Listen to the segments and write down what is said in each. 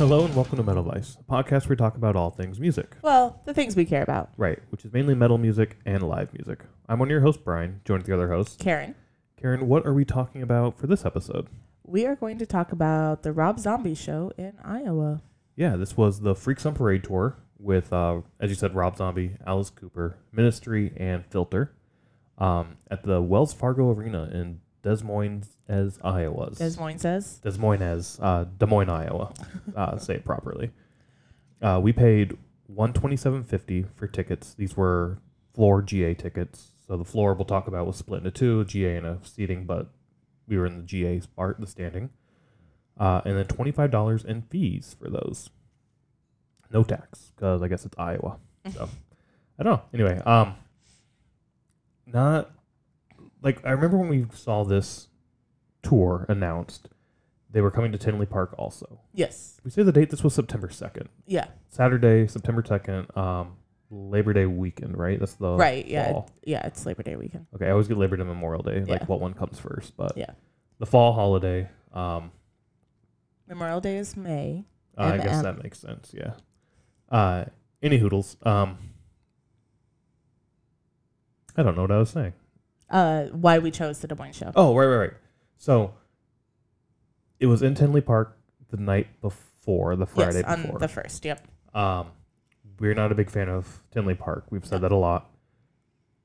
Hello and welcome to Metal Vice, a podcast where we talk about all things music. Well, the things we care about. Right, which is mainly metal music and live music. I'm one of your hosts, Brian, joined with the other host, Karen, Karen. What are we talking about for this episode? we are going to talk about the Rob Zombie show in Iowa. Yeah, this was the Freaks on Parade tour with, uh, as you said, Rob Zombie, Alice Cooper, Ministry, and Filter um, at the Wells Fargo Arena in Des Moines, as Iowa. Des Moines says. Des Moines, as uh, Des Moines, Iowa. Uh, say it properly. Uh, we paid one twenty seven fifty for tickets. These were floor GA tickets. So the floor we'll talk about was split into two, GA and a seating, but we were in the GA part, the standing. Uh, and then twenty five dollars in fees for those. No tax because I guess it's Iowa. So I don't know. Anyway, um, not like I remember when we saw this tour announced, they were coming to Tinley Park also. Yes. We say the date. This was September second, Yeah. Saturday, September second, um, Labor Day weekend, right? That's the right. Yeah. fall. Yeah. It's Labor Day weekend. Okay, I always get Labor Day, Memorial Day, Yeah. like what one comes first, but Yeah. the fall holiday. Um, Memorial Day is May. I guess MM. that makes sense. Yeah. Uh, any hoodles. Um, I don't know what I was saying. Uh, why we chose the Des Moines show. Oh, right, right, right. So it was in Tinley Park the night before, the Friday yes, on before. the first. Yep. um, we're not a big fan of Tinley Park. We've said that a lot.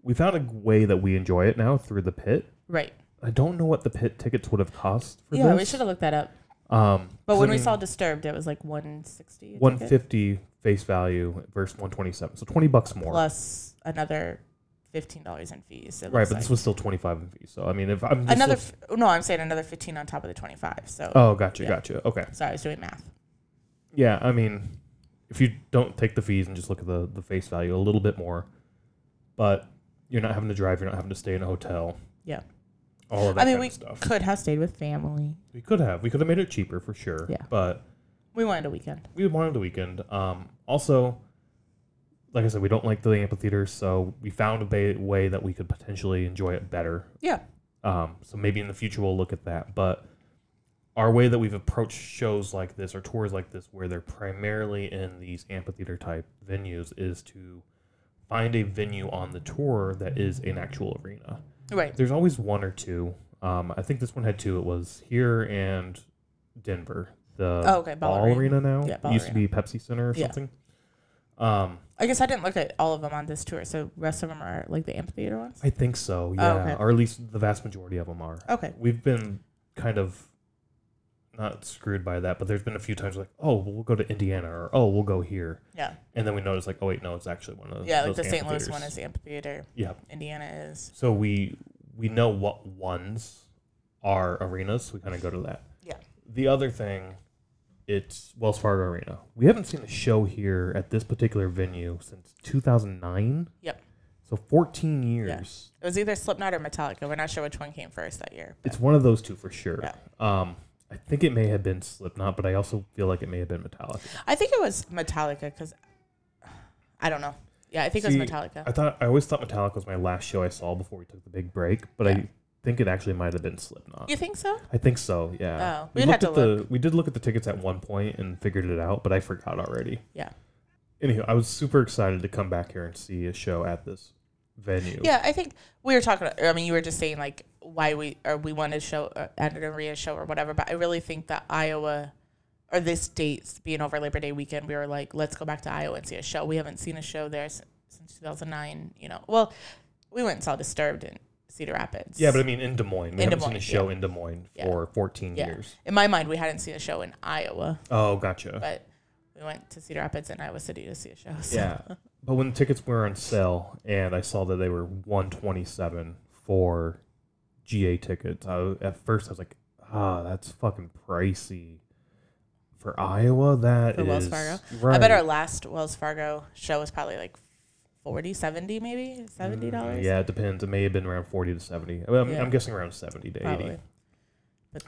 We found a way that we enjoy it now through the pit. Right. I don't know what the pit tickets would have cost for yeah, this. we should have looked that up. Um, But 'cause when I we mean, saw Disturbed, it was like 160. a one ticket, fifty face value versus one twenty seven, so twenty bucks more. plus another fifteen dollars in fees. it right, looks but this like. was still twenty five in fees. So I mean, if I'm just another. F- no, I'm saying another fifteen on top of the twenty five. So oh, gotcha, yeah. gotcha. Okay, sorry, I was doing math. yeah. I mean, if you don't take the fees and just look at the the face value, a little bit more, but you're not having to drive. You're not having to stay in a hotel. Yeah. all of that I mean, kind we of stuff. could have stayed with family. We could have. We could have made it cheaper for sure. Yeah. But We wanted a weekend. we wanted the weekend. Um, also, like I said, we don't like the amphitheater, so we found a ba- way that we could potentially enjoy it better. Yeah. Um, so maybe in the future we'll look at that. But our way that we've approached shows like this or tours like this, where they're primarily in these amphitheater type venues, is to find a venue on the tour that is an actual arena. Right. There's always one or two. Um, I think this one had two. It was here and Denver. The Oh, okay, Ball Ball, Arena. Arena now. Yeah, it Ball used to be Pepsi Center or Yeah. something. Um, I guess I didn't look at all of them on this tour, so rest of them are like the amphitheater ones. I think so. Oh, yeah, Oh, okay. or at least the vast majority of them are. Okay. We've been kind of not screwed by that, but there's been a few times like, oh, we'll go to Indiana, or oh, we'll go here, Yeah. and then we notice like, oh wait, no, it's actually one of those. Yeah, like the St. Louis one is the amphitheater. Yeah, Indiana is. so we we know what ones are arenas. So we kind of go to that. Yeah. The other thing, it's Wells Fargo Arena. We haven't seen a show here at this particular venue since 2009. Yep. So 14 years. It was either Slipknot or Metallica. We're not sure which one came first that year. It's one of those two for sure. Yeah. Um, I think it may have been Slipknot, but I also feel like it may have been Metallica. I think it was Metallica because I don't know. Yeah, I think See, it was Metallica. I thought I always thought Metallica was my last show I saw before we took the big break, but Yeah. I think it actually might have been Slipknot. you think so? I think so. Yeah. Oh, we we'd looked have at to the we did look at the tickets at one point and figured it out, but I forgot already. Yeah. Anywho, I was super excited to come back here and see a show at this venue. Yeah, I think we were talking. I mean, you were just saying like why we or we wanted to show uh, at an arena show or whatever. But I really think that Iowa or this date being over Labor Day weekend, we were like, let's go back to Iowa and see a show. We haven't seen a show there since, since 2009. You know, well, we went and saw Disturbed in Cedar Rapids. Yeah, but I mean in Des Moines. We In Des haven't seen a Moines, show in Des Moines Yeah. for 14 Yeah. years. in my mind, we hadn't seen a show in Iowa, Oh, gotcha. but we went to Cedar Rapids and Iowa City to see a show. So. Yeah. But when the tickets were on sale and I saw that they were 127 for GA tickets, I, at first I was like, ah, that's fucking pricey. For Iowa, that For Wells is- Fargo? Right. I bet our last Wells Fargo show was probably like 40, 70 maybe, $70. Mm, Yeah, it depends. It may have been around 40 to 70. I mean, I'm, Yeah. I'm guessing around 70 to 80. Probably.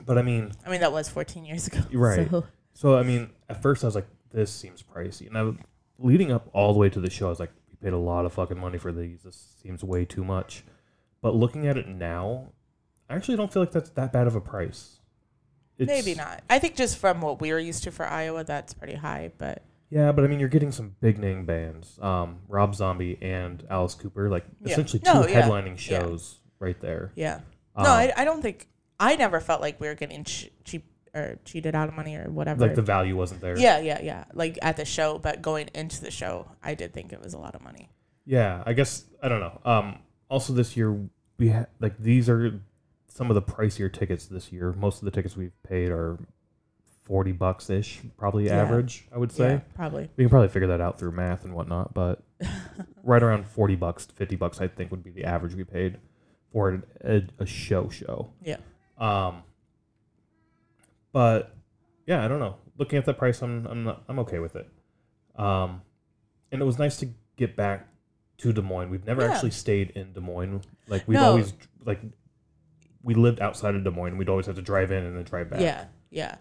But I mean, I mean, that was 14 years ago. Right. So, so I mean, at first I was like, this seems pricey. And I, was- leading up all the way to the show, I was like, we paid a lot of fucking money for these. This seems way too much. But looking at it now, I actually don't feel like that's that bad of a price. it's, Maybe not. I think just from what we were used to for Iowa, that's pretty high. But Yeah, but I mean, you're getting some big name bands, um, Rob Zombie and Alice Cooper, like Yeah. essentially two No, yeah. headlining Yeah. shows right there. yeah, Um, no, I, I don't think I never felt like we were getting ch- cheap or cheated out of money or whatever. like the value wasn't there. yeah, yeah, yeah. Like at the show, but going into the show, I did think it was a lot of money. Yeah, I guess I don't know. Um, also this year we ha- like these are some of the pricier tickets this year. Most of the tickets we've paid are forty bucks ish, probably Yeah. average. I would say Yeah, probably. we can probably figure that out through math and whatnot, but right around forty bucks, fifty bucks, I think would be the average we paid for an, a, a show show. Yeah. Um. But yeah, I don't know. Looking at the price, I'm I'm not, I'm okay with it. Um, and it was nice to get back to Des Moines. We've never Yeah. actually stayed in Des Moines. Like we've No. always like we lived outside of Des Moines. We'd always have to drive in and then drive back. Yeah, yeah,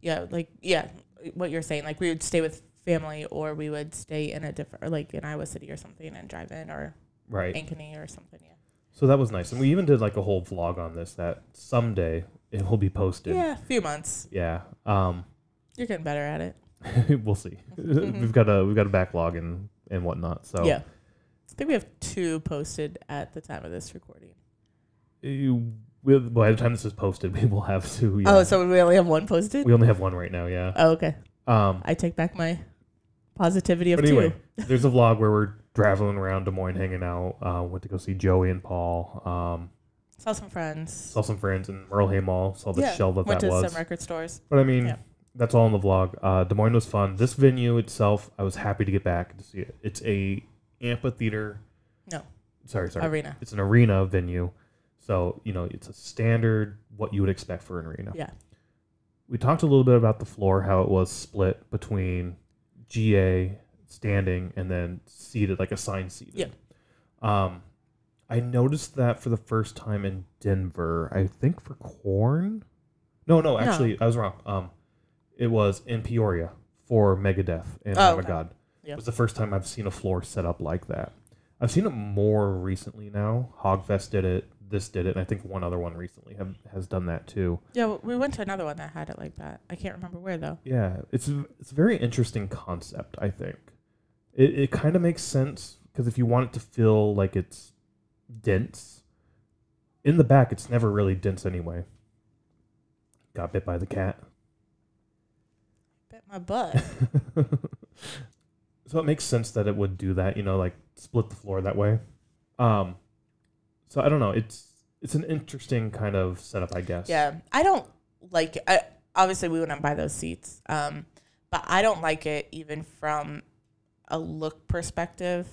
yeah. Like yeah, what you're saying. Like we would stay with family, or we would stay in a different, or like in Iowa City or something, and drive in, or Right. Ankeny or something. Yeah. So that was nice, and we even did like a whole vlog on this. That someday it will be posted. Yeah, a few months. Yeah. Um. You're getting better at it. we'll see. we've got a we've got a backlog and and whatnot. So Yeah. I think we have two posted at the time of this recording. You, we'll, by the time this is posted, we will have two. Yeah. Oh, so we only have one posted? we only have one right now. Yeah. oh, okay. Um. I take back my positivity of But anyway, two. there's a vlog where we're traveling around Des Moines, hanging out. Uh, went to go see Joey and Paul. Um, Saw some friends. saw some friends in Merle Hay Mall. Saw the yeah. shelf that Went that to was. some record stores. But I mean, Yeah. that's all in the vlog. Uh, Des Moines was fun. This venue itself, I was happy to get back to see it. It's a amphitheater. No. Sorry, sorry. Arena. It's an arena venue. So, you know, it's a standard what you would expect for an arena. Yeah. We talked a little bit about the floor, how it was split between GA standing and then seated, like assigned seated. Yeah. Um, I noticed that for the first time in Denver. I think for Korn. No, no, actually, I was wrong. Um, it was in Peoria for Megadeth and Oh, my okay. God. It was the first time I've seen a floor set up like that. I've seen it more recently now. Hogfest did it. This did it, and I think one other one recently have, has done that too. Yeah, we went to another one that had it like that. I can't remember where though. Yeah, it's a- it's a very interesting concept. I think it it kind of makes sense because if you want it to feel like it's dense, in the back it's never really dense anyway. Got bit by the cat. Bit my butt. so it makes sense that it would do that, you know, like split the floor that way. Um, so I don't know. It's it's an interesting kind of setup, I guess. Yeah, I don't like. it. I, obviously, we wouldn't buy those seats, um, but I don't like it even from a look perspective.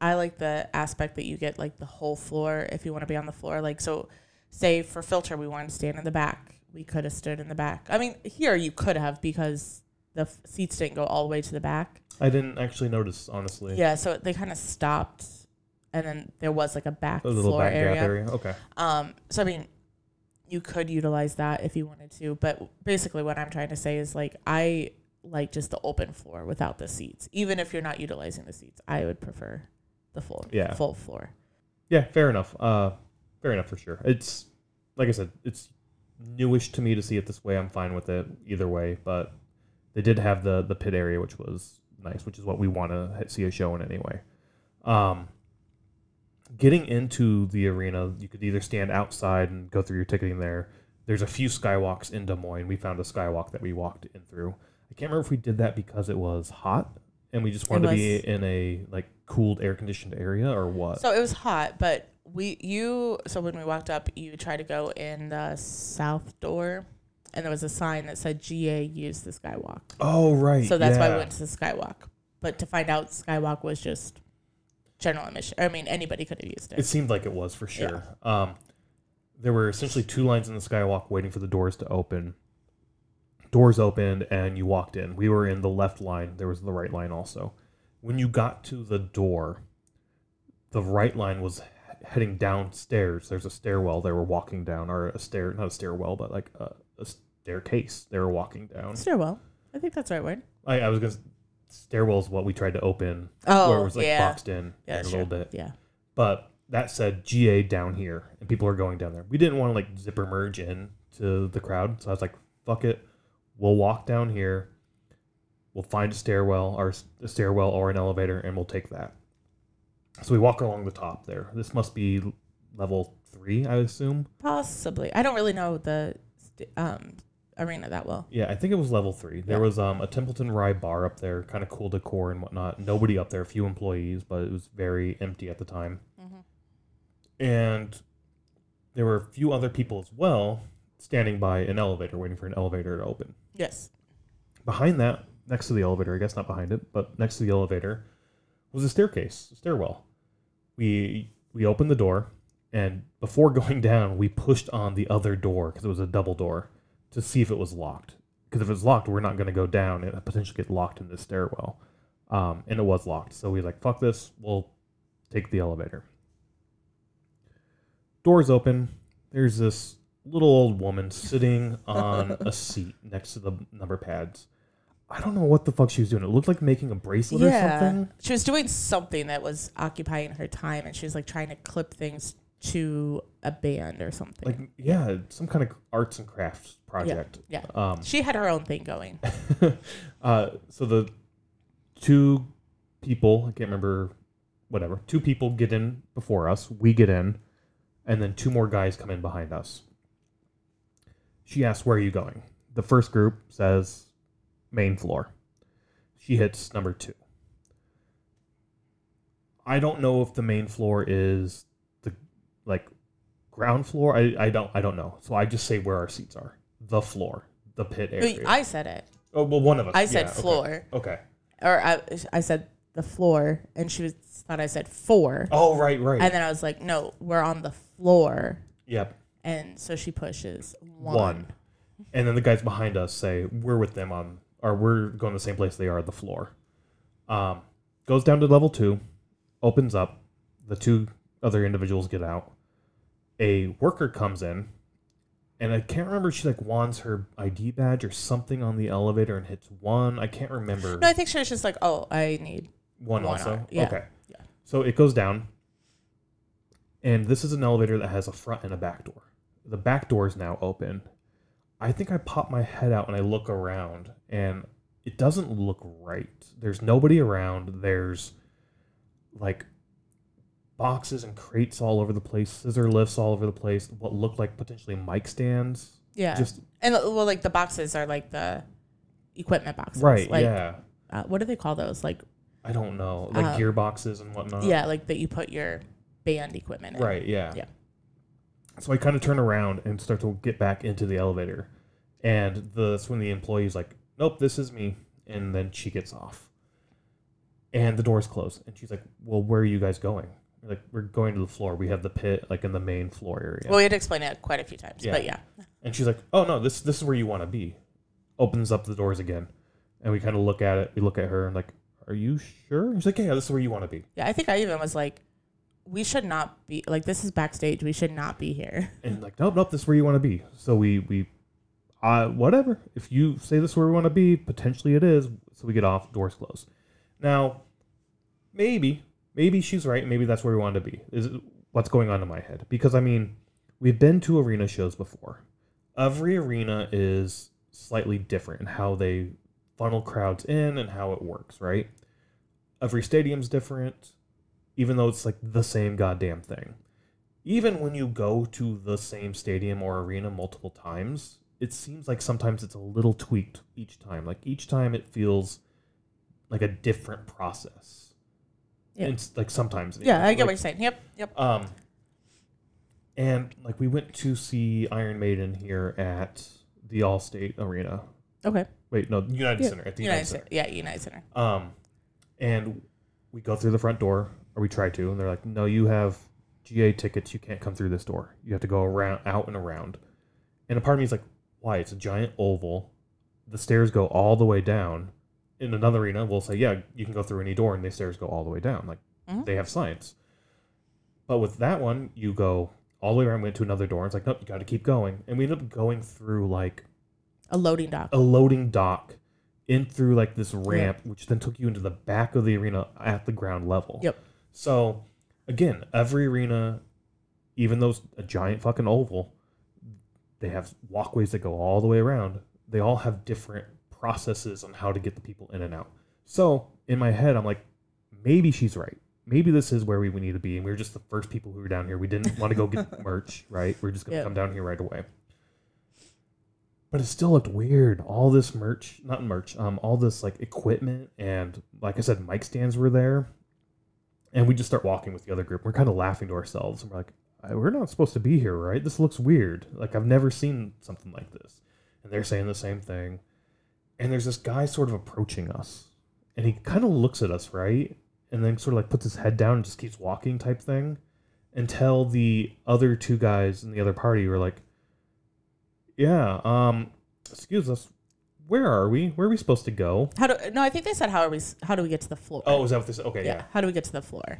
I like the aspect that you get like the whole floor if you want to be on the floor. Like so, say for filter, we wanted to stand in the back. We could have stood in the back. I mean, here you could have because the f- seats didn't go all the way to the back. I didn't actually notice, honestly. Yeah, so they kind of stopped, and then there was like a back A little floor back area. area. Okay. Um, so I mean, you could utilize that if you wanted to, but basically what I'm trying to say is like I like just the open floor without the seats. Even if you're not utilizing the seats, I would prefer the full Yeah. full floor. Yeah, fair enough. Uh, fair enough for sure. It's like I said, it's newish to me to see it this way. I'm fine with it either way, but they did have the the pit area, which was nice, which is what we want to see a show in anyway. Um, getting into the arena, you could either stand outside and go through your ticketing there. There's a few skywalks in Des Moines. We found a skywalk that we walked in through. I can't remember if we did that because it was hot and we just wanted to be in a like cooled, air conditioned area or what. So it was hot, but we you so when we walked up, you tried to go in the south door, and there was a sign that said GA use the skywalk. Oh right. So that's why yeah. we went to the skywalk. But to find out skywalk was just general admission. I mean, anybody could have used it. It seemed like it was for sure. Um, there were essentially two lines in the skywalk waiting for the doors to open. Doors opened and you walked in. We were in the left line. There was the right line also. When you got to the door, the right line was heading downstairs. There's a stairwell they were walking down, or a stair, not a stairwell, but like a, a staircase they were walking down. Stairwell. I think that's the right word. I, I was gonna. Stairwell is what we tried to open, Oh, where it was like yeah. boxed in Yeah, a sure. little bit. Yeah. But that said, GA down here, and people are going down there. We didn't want to like zipper merge in to the crowd, so I was like, fuck it, we'll walk down here, we'll find a stairwell or a stairwell or an elevator, and we'll take that. So we walk along the top there. This must be level three, I assume. Possibly. I don't really know the um, arena that well. Yeah, I think it was level three. There Yeah. was um, a Templeton Rye bar up there, kind of cool decor and whatnot. Nobody up there, a few employees, but it was very empty at the time. Mhm. And there were a few other people as well standing by an elevator, waiting for an elevator to open. Yes. Behind that, next to the elevator, I guess not behind it, but next to the elevator, was a staircase, a stairwell. We we opened the door, and before going down, we pushed on the other door because it was a double door to see if it was locked. Because if it's locked, we're not going to go down and potentially get locked in the stairwell. Um, and it was locked, so we like fuck this. We'll take the elevator. Doors open. There's this little old woman sitting on a seat next to the number pads. I don't know what the fuck she was doing. It looked like making a bracelet or something. She was doing something that was occupying her time, and she was like trying to clip things to a band or something. Like yeah, some kind of arts and crafts project. yeah. Um, she had her own thing going. uh, so the two people, I can't remember, whatever, two people get in before us. We get in, and then two more guys come in behind us. She asks, Where are you going? The first group says, Main floor. She hits number two. I don't know if the main floor is like ground floor. I, I don't I don't know. So I just say where our seats are. The floor. The pit area. I said it. Oh well, one of us. I said okay. floor, Okay. or I, I said the floor, and she was thought I said four, Oh right, right. and then I was like, no, we're on the floor, yep. and so she pushes one. One. And then the guys behind us say we're with them on, or we're going the same place they are, the floor. Um, goes down to level two, opens up. The two other individuals get out. A worker comes in, and I can't remember. She like wants her ID badge or something on the elevator and hits one. I can't remember. No, I think she was just like, oh, I need. One, One also. yeah, Okay. yeah. So it goes down, and this is an elevator that has a front and a back door. The back door is now open. I think I pop my head out and I look around, and it doesn't look right. There's nobody around. There's like boxes and crates all over the place, scissor lifts all over the place. What look like potentially mic stands. Yeah, Just and uh, well, like the boxes are like the equipment boxes, right. Like, yeah. uh, what do they call those? Like, I don't know, like Uh, gearboxes and whatnot. yeah, like that you put your band equipment in. Right, yeah. Yeah. So I kind of turn around and start to get back into the elevator. And the, that's when the employee's like, nope, this is me. And then she gets off. And the doors close. And she's like, well, where are you guys going? Like, we're going to the floor. We have the pit, like in the main floor area. Well, we had to explain it quite a few times, Yeah. but yeah, And she's like, "Oh no, this this is where you want to be." Opens up the doors again, and we kind of look at it. We look at her and like, "Are you sure?" She's like, "Yeah, this is where you want to be." yeah. I think I even was like, we should not be like this is backstage. We should not be here. And like, "Nope, nope, this is where you want to be." So we we, uh, whatever. If you say this is where we want to be, potentially it is. So we get off. Doors close. Now, maybe maybe she's right. Maybe that's where we want to be. Is what's going on in my head because I mean, we've been to arena shows before. Every arena is slightly different in how they funnel crowds in and how it works, right? Every stadium's different, even though it's like the same goddamn thing. Even when you go to the same stadium or arena multiple times, it seems like sometimes it's a little tweaked each time. Like each time it feels like a different process. Yeah. It's like sometimes. Yeah, I get like, what you're saying. Yep, yep. um, and like we went to see Iron Maiden here at the Allstate Arena. Okay. Wait, no, United Yeah. Center at the United United, Center. Center. Yeah, United Center. Um, and we go through the front door, or we try to, and they're like, "No, you have GA tickets. You can't come through this door. You have to go around, out and around." And a part of me is like, "Why? It's a giant oval. The stairs go all the way down." In another arena, we'll say, "Yeah, you can go through any door, and the stairs go all the way down." Like Mhm. they have signs. But with that one, you go all the way around, went to another door. And It's like, nope, you got to keep going, and we end up going through like A loading dock. a loading dock in through like this ramp, which then took you into the back of the arena at the ground level. Yep. So again, every arena, even though it's a giant fucking oval, they have walkways that go all the way around. they all have different processes on how to get the people in and out. So in my head, I'm like, maybe she's right. Maybe this is where we need to be, and we are just the first people who were down here. We didn't want to go get merch, right? We are just gonna Yeah. come down here right away. But it still looked weird. All this merch, not merch, um, all this like equipment and like I said, mic stands were there. And we just start walking with the other group. We're kind of laughing to ourselves, and we're like, "We're not supposed to be here, right? This looks weird. Like I've never seen something like this." And they're saying the same thing. And there's this guy sort of approaching us, and he kind of looks at us, right? And then sort of like puts his head down and just keeps walking, type thing, until the other two guys in the other party were like, "Yeah, um, excuse us, where are we? Where are we supposed to go?" How do no? I think they said how are we? How do we get to the floor? Oh, is that what this? Okay, yeah. yeah. How do we get to the floor?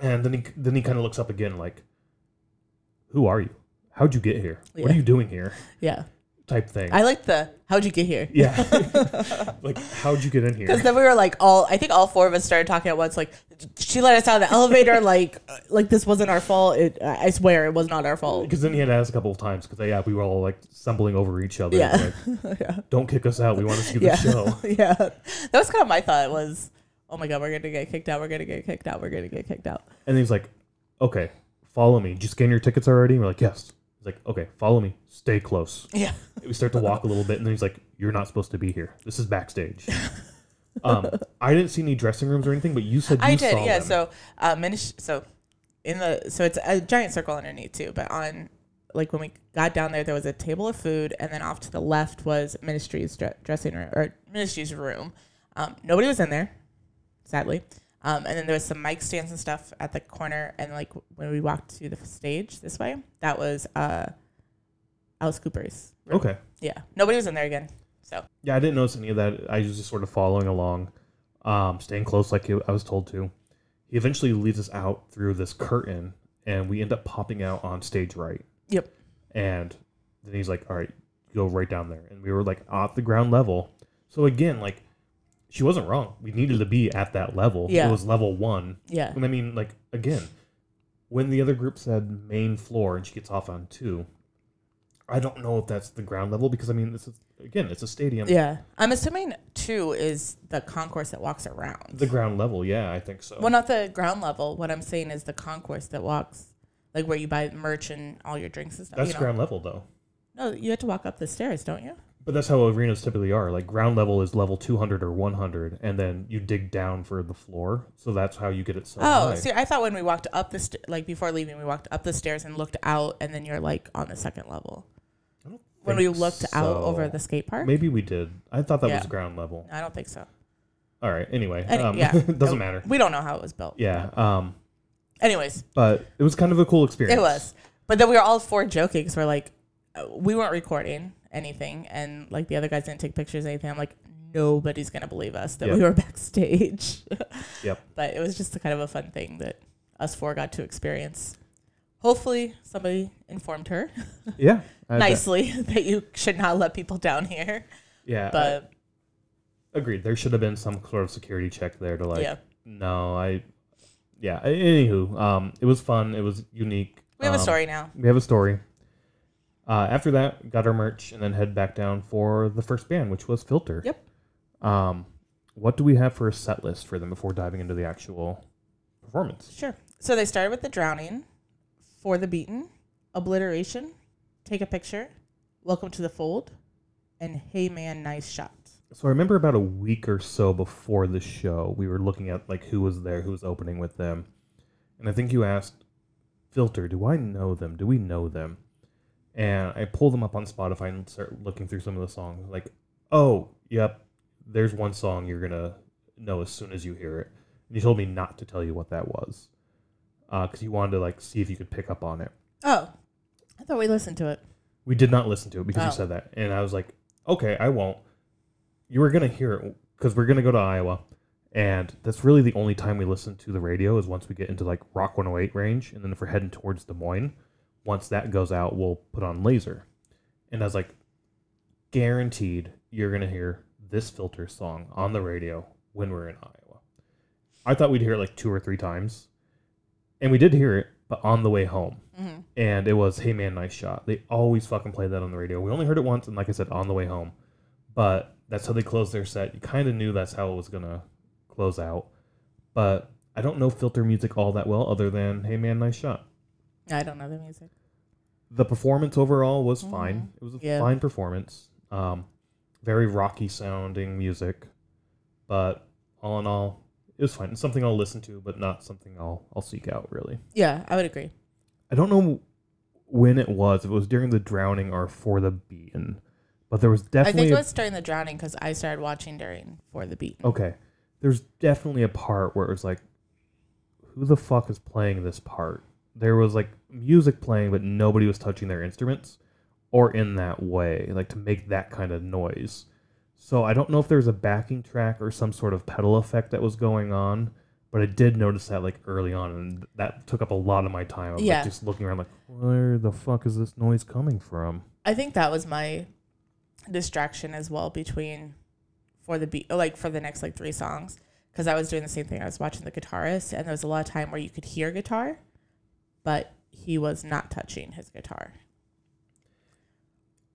And then he then he kind of looks up again, like, "Who are you? How'd you get here? What are you doing here?" Yeah, Type thing. I like the how'd you get here? yeah, like how'd you get in here? Because then we were like all I think all four of us started talking at once. Like she let us out of the elevator. Like uh, like this wasn't our fault. It I swear it was not our fault. Because then he had asked a couple of times because yeah, we were all like stumbling over each other. Yeah. like, yeah, Don't kick us out. We want to see the show. yeah. That was kind of my thought. Was oh my god, we're gonna get kicked out. We're gonna get kicked out. We're gonna get kicked out. And he's like, "Okay, follow me. Did you scan your tickets already?" And we're like, "Yes." He's like, "Okay, follow me. Stay close." Yeah. We start to walk a little bit, and then he's like, "You're not supposed to be here. This is backstage." um, I didn't see any dressing rooms or anything, but you said you. I did, yeah. them. So, uh, minis- so in the so it's a giant circle underneath too. But on like when we got down there, there was a table of food, and then off to the left was ministry's dre- dressing room or ministry's room. Um, nobody was in there, sadly. Um, and then there was some mic stands and stuff at the corner. And like when we walked to the stage this way, that was uh, Alice Cooper's. room. okay. Yeah, nobody was in there again. So Yeah, I didn't notice any of that. I was just sort of following along, um, staying close like I was told to. He eventually leads us out through this curtain, and we end up popping out on stage right. Yep. And then he's like, "All right, go right down there," and we were like at the ground level. So again, like, she wasn't wrong. We needed to be at that level. Yeah. It was level one, yeah, and I mean, like, again, when the other group said main floor and she gets off on two, I don't know if that's the ground level because I mean, this is again, it's a stadium. yeah. I'm assuming two is the concourse that walks around. The ground level, yeah, I think so. Well, not the ground level. What I'm saying is the concourse that walks, like where you buy merch and all your drinks and stuff. that's you know? ground level though. No, you have to walk up the stairs, don't you? But that's how arenas typically are. Like ground level is level 200 or 100, and then you dig down for the floor. So that's how you get it so Oh, high. see, I thought when we walked up the st- like before leaving, we walked up the stairs and looked out, and then you're like on the second level. When we looked out over the skate park. Maybe we did. I thought that Yeah. was ground level. I don't think so. All right. Anyway, Any- um, yeah. it doesn't matter. We don't know how it was built. Yeah. Um, Anyways, but it was kind of a cool experience. It was. But then we were all four joking because we're like, uh, we weren't recording anything. And like the other guys didn't take pictures or anything. I'm like, nobody's to believe us that we were backstage. Yep. But it was just a kind of a fun thing that us four got to experience. Hopefully somebody informed her Yeah. Bet. nicely that you should not let people down here. Yeah. But I- agreed. There should have been some sort of security check there to like. yeah, No, I. Yeah. Anywho, um, it was fun. It was unique. we have a Um, story now. We have a story. Uh, after that, got our merch and then head back down for the first band, which was Filter. Yep. Um, what do we have for a set list for them before diving into the actual performance? Sure. So they started with the drowning, for the beaten, obliteration, take a picture, welcome to the fold, and hey man, nice shot. So I remember about a week or so before the show, we were looking at like who was there, who was opening with them, and I think you asked Filter, "Do I know them? Do we know them?" And I pull them up on Spotify and start looking through some of the songs. Like, oh, yep, there's one song you're gonna know as soon as you hear it. And you told me not to tell you what that was, uh, because you wanted to like see if you could pick up on it. Oh, I thought we listened to it. We did not listen to it because Oh. you said that, and I was like, okay, I won't. You were gonna hear it because we're gonna go to Iowa, and that's really the only time we listen to the radio is once we get into like Rock 108 range, and then if we're heading towards Des Moines, once that goes out, we'll put on Lazer, and I was like, guaranteed you're gonna hear this filter song on the radio when we're in Iowa. I thought we'd hear it like two or three times, and we did hear it, but on the way home Mm-hmm. and it was "Hey Man, nice shot." They always fucking play that on the radio. We only heard it once, and like I said, on the way home. but that's how they closed their set. You kind of knew that's how it was gonna close out, but I don't know filter music all that well, other than "Hey man, nice shot." I don't know the music. The performance overall was fine. Mhm. It was a Yeah. fine performance. Um, very rocky sounding music, but all in all, it was fine. It's something I'll listen to, but not something I'll I'll seek out really. Yeah, I would agree. I don't know when it was. If it was during the drowning or for the beaten, but there was definitely I definitely think it a- was during the drowning because I started watching during For the Beat. okay. There's definitely a part where it was like, who the fuck is playing this part? There was like music playing, but nobody was touching their instruments or in that way, like to make that kind of noise. So I don't know if there's a backing track or some sort of pedal effect that was going on, but I did notice that like early on, and that took up a lot of my time. of like, Yeah. just looking around, like, where the fuck is this noise coming from? I think that was my distraction as well between For the Beat, like for the next like three songs, because I was doing the same thing. I was watching the guitarist, and there was a lot of time where you could hear guitar, but he was not touching his guitar.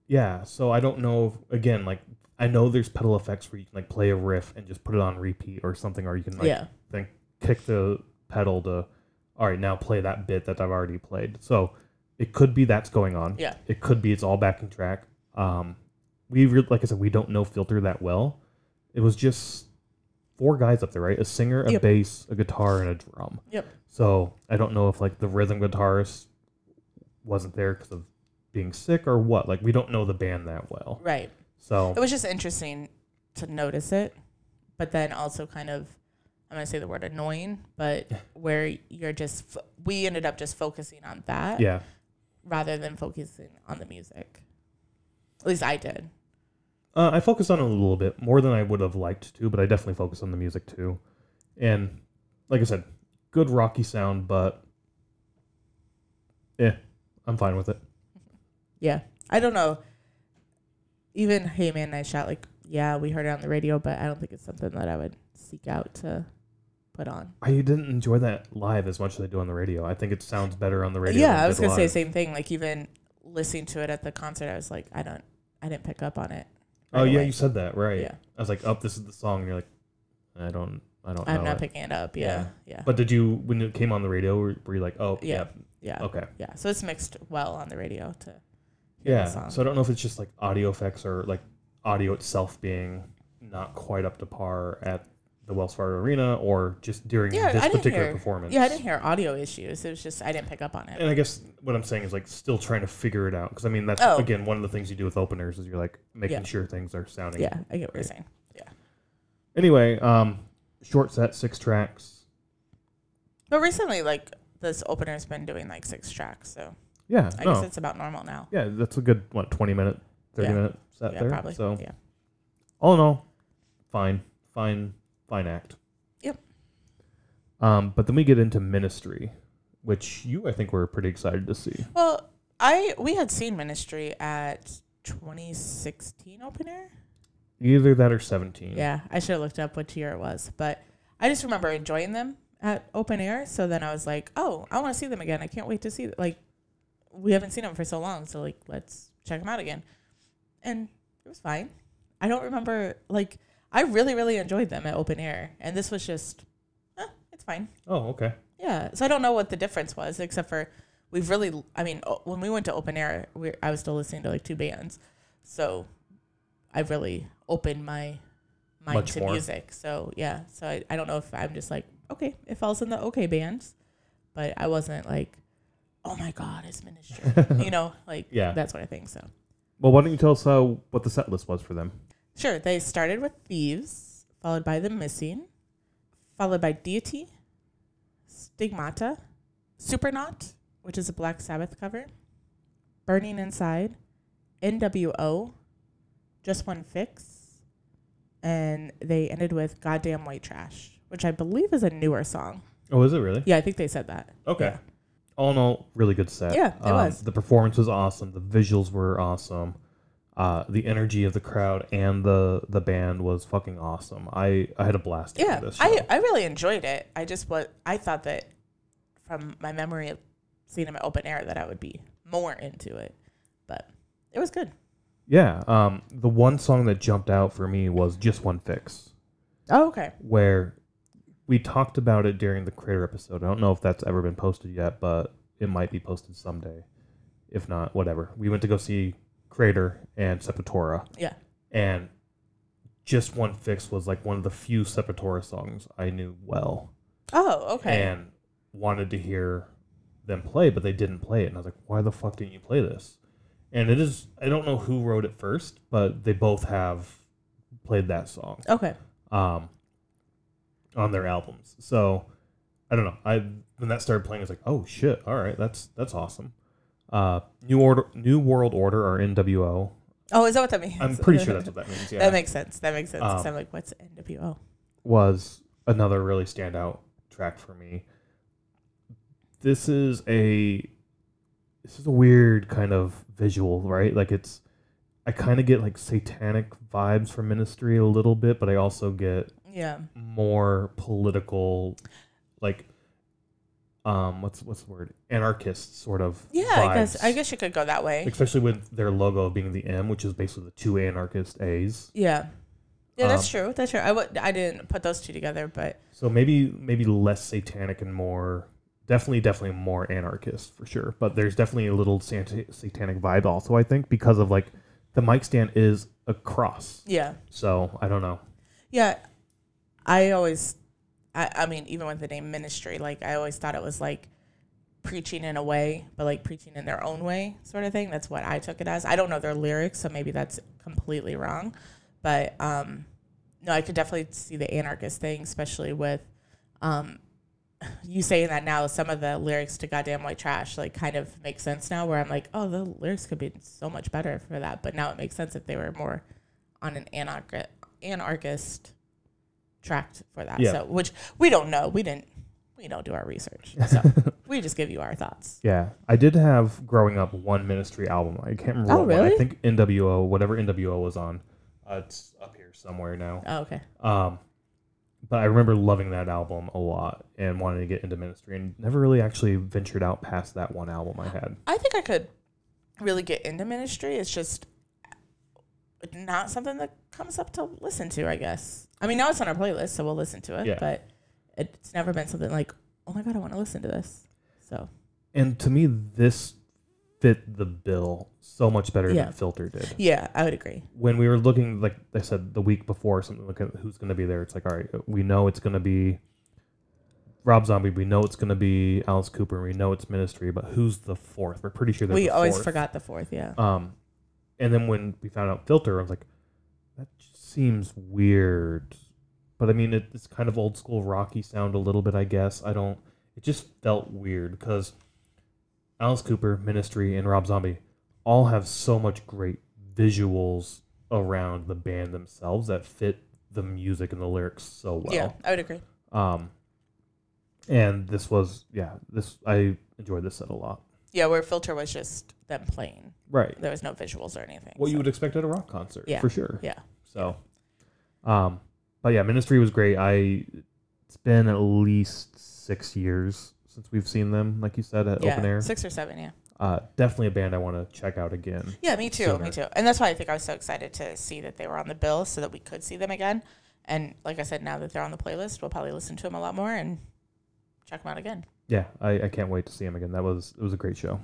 Yeah, so I don't know. If, again, like I know there's pedal effects where you can like play a riff and just put it on repeat or something, or you can like yeah, then kick the pedal to, all right, now play that bit that I've already played. So it could be that's going on. yeah, It could be it's all backing track. Um, we re- like I said, we don't know filter that well. It was just four guys up there, right? A singer, a Yep. bass, a guitar, and a drum. Yep. So I don't know if like the rhythm guitarist wasn't there because of being sick or what. Like we don't know the band that well. right. So It was just interesting to notice it, but then also kind of, I'm gonna say the word annoying, but where you're just, we ended up just focusing on that yeah, rather than focusing on the music. At least I did. Uh, I focused on it a little bit more than I would have liked to, but I definitely focused on the music too. And like I said, good rocky sound, but yeah, I'm fine with it. Yeah. I don't know. Even Hey Man Nice Shot, like, yeah, we heard it on the radio, but I don't think it's something that I would seek out to put on. I didn't enjoy that live as much as I do on the radio. I think it sounds better on the radio. yeah, I was gonna say the same thing. Like even listening to it at the concert, I was like, I don't, I didn't pick up on it. Oh yeah, away. you said that right. Yeah. I was like, "Oh, this is the song," and you're like, "I don't, I don't I'm know." not it. picking it up. Yeah, yeah, But did you when it came on the radio? Were, were you like, "Oh, Yeah. yeah, yeah, okay, yeah. So it's mixed well on the radio to yeah." the song. So I don't know if it's just like audio effects or like audio itself being not quite up to par at the Wells Fargo Arena, or just during Yeah, this I particular hear- performance. yeah, I didn't hear audio issues. It was just I didn't pick up on it. And I guess what I'm saying is like still trying to figure it out because I mean that's Oh. again one of the things you do with openers is you're like making Yeah. sure things are sounding Yeah, I get what you're saying. Anyway, um, short set, six tracks. But recently, like this opener's been doing like six tracks, so Yeah, I no, guess it's about normal now. yeah, that's a good what twenty minute, thirty Yeah. minute set yeah, there. probably. So yeah. all in all, fine, fine, fine act. Yep. Um, but then we get into ministry, which you I think were pretty excited to see. Well, I we had seen Ministry at 2016 open air. Either that or seventeen. Yeah, I should have looked up which year it was, but I just remember enjoying them at open air. So then I was like, oh, I want to see them again. I can't wait to see. Like, we haven't seen them for so long, so like, let's check them out again. And it was fine. I don't remember like I really really enjoyed them at open air, and this was just, eh, it's fine. Oh, okay. Yeah. So I don't know what the difference was, except for we've really. I mean, o- when we went to open air, we I was still listening to like two bands, so I really opened my mind Much to more. music. So yeah. So I, I don't know if I'm just like okay, it falls in the okay bands, but I wasn't like, oh my god, it's ministry. you know, like Yeah. that sort of thing. So Well, why don't you tell us uh, what the set list was for them? Sure, they started with thieves, followed by the missing, followed by deity, stigmata, supernaut, which is a Black Sabbath cover, burning inside, NWO, just one fix, and they ended with goddamn white trash, which I believe is a newer song. Oh, is it really? Yeah, I think they said that. Okay. Yeah. All in all, really good set. Yeah, it Um, was. The performance was awesome. The visuals were awesome. Uh, the energy of the crowd and the the band was fucking awesome. I, I had a blast. Yeah, this show. I, I really enjoyed it. I just what I thought that from my memory of seeing them at open air that I would be more into it, but it was good. Yeah. Um, the one song that jumped out for me was "Just One Fix," Oh, okay. where we talked about it during the Kreator episode. I don't know if that's ever been posted yet, but it might be posted someday. If not, whatever. We went to go see Kreator and Sepultura. Yeah. And "Just One Fix" was like one of the few Sepultura songs I knew well. Oh, okay. and wanted to hear them play, but they didn't play it. And I was like, why the fuck didn't you play this? And it is, I don't know who wrote it first, but they both have played that song okay. um, on their albums. So I don't know. I when that started playing, I was like, oh shit, all right, that's that's awesome. Uh, New Order, New World Order, or NWO. Oh, is that what that means? I'm pretty sure that's what that means. Yeah, That makes sense. That makes sense. Um, I'm like, what's NWO? was another really standout track for me. This is a this is a weird kind of visual, right? Like it's I kind of get like satanic vibes from Ministry a little bit, but I also get Yeah. more political like um what's what's the word? Anarchist sort of Yeah, I guess. I guess you could go that way. especially with their logo being the M, which is basically the two anarchist A's. Yeah. Yeah, that's Um, true. That's true. I would I didn't put those two together, but So maybe maybe less satanic and more definitely definitely more anarchist for sure. But there's definitely a little sat- satanic vibe also I think because of like the mic stand is a cross. yeah. So I don't know. Yeah. I always I, I mean, even with the name ministry, like I always thought it was like preaching in a way, but like preaching in their own way sort of thing. That's what I took it as. I don't know their lyrics, so maybe that's completely wrong. But um no, I could definitely see the anarchist thing, especially with um you saying that now some of the lyrics to goddamn white trash like kind of make sense now where i'm like oh the lyrics could be so much better for that but now it makes sense if they were more on an anarchist anarchist tracked for that Yeah. so which we don't know we didn't we don't do our research so we just give you our thoughts Yeah, I did have growing up one ministry album. I can't remember. Oh, what one. I think NWO, whatever NWO was on. Uh, it's up here somewhere now. oh okay Um, but I remember loving that album a lot and wanting to get into ministry and never really actually ventured out past that one album I had. i think i could really get into ministry it's just not something that comes up to listen to i guess i mean now it's on our playlist so we'll listen to it Yeah. but it's never been something like oh my god i want to listen to this so And to me, this fit the bill so much better Yeah. than Filter did. yeah i would agree When we were looking, like I said, the week before, something looking at who's going to be there, it's like, all right, we know it's going to be Rob Zombie, we know it's going to be Alice Cooper, we know it's Ministry, but who's the fourth? We're pretty sure there's we a always fourth. forgot the fourth yeah Um, and then when we found out Filter, I was like, that just seems weird. But I mean, it, it's kind of old school Rocky sound a little bit, I guess. I don't. It just felt weird because Alice Cooper, Ministry, and Rob Zombie all have so much great visuals around the band themselves that fit the music and the lyrics so well. yeah i would agree Um, and this was, yeah, this I enjoyed this set a lot. Yeah where filter was just them playing Right. there was no visuals or anything What you so- would expect at a rock concert, Yeah. for sure. yeah So, um, but yeah, Ministry was great. I it's been at least six years since we've seen them, like you said, at yeah open air. six or seven yeah Uh, definitely a band I want to check out again. Yeah, me too. sooner. Me too. And that's why I think I was so excited to see that they were on the bill so that we could see them again. And like I said, now that they're on the playlist, we'll probably listen to them a lot more and check them out again. Yeah, I, I can't wait to see him again. That was it was a great show.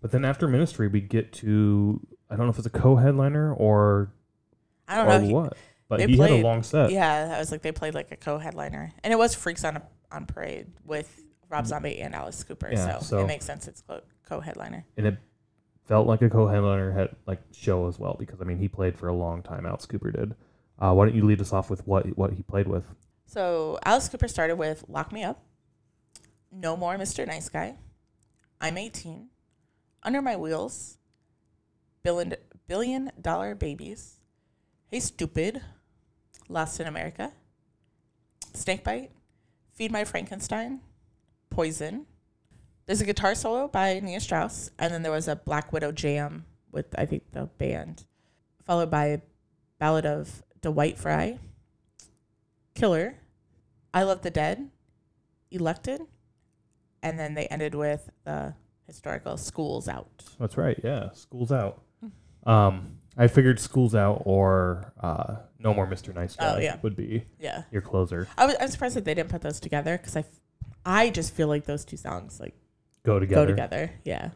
But then after Ministry, we get to I don't know if it's a co-headliner or I don't or know. he- what, but he had a long set. yeah, I was like they played like a co-headliner, and it was Freaks on on Parade with Rob Zombie and Alice Cooper. Yeah, so, so- it makes sense. It's co- co-headliner. and it felt like a co-headliner had like show as well because I mean he played for a long time. Alice Cooper did. Uh, why don't you lead us off with what what he played with? So Alice Cooper started with "Lock Me Up," "No More Mr. Nice Guy," "I'm 18," "Under My Wheels," "Billion Billion Dollar Babies," "Hey Stupid," "Lost in America," "Snakebite," "Feed My Frankenstein," "Poison." There's a guitar solo by Nita Strauss, and then there was a Black Widow jam with I think the band, followed by a "Ballad of Dwight Fry," Killer, I Love the Dead, Elected, and then they ended with the historical. School's out. That's right. Yeah, school's out. Um, I figured school's out or uh, no more Mr. Nice Guy Oh, yeah. would be Yeah. your closer. I was I'm surprised that they didn't put those together because I, f- I just feel like those two songs like Go together. go together. Yeah.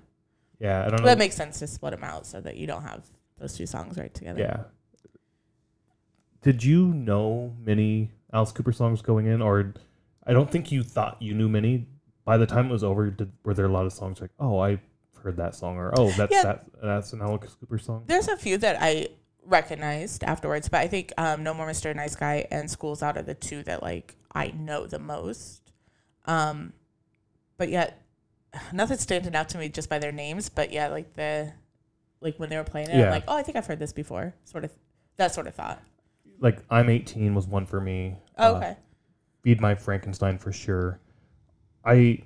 Yeah, I don't But know. it makes sense to split them out so that you don't have those two songs right together. yeah. Did you know many Alice Cooper songs going in, or I don't think you thought you knew many. By the time it was over, did, were there a lot of songs like, "Oh, I heard that song," or "Oh, that's Yeah. that that's an Alice Cooper song"? There's a few that I recognized afterwards, but I think um, No More Mr. Nice Guy and School's Out are the two that like I know the most. Um, but yet, nothing's standing out to me just by their names. But yeah, like the like when they were playing it, Yeah. I'm like, oh, I think I've heard this before. Sort of that sort of thought. Like, "I'm 18" was one for me. Oh, Uh, okay. Feed My Frankenstein for sure. I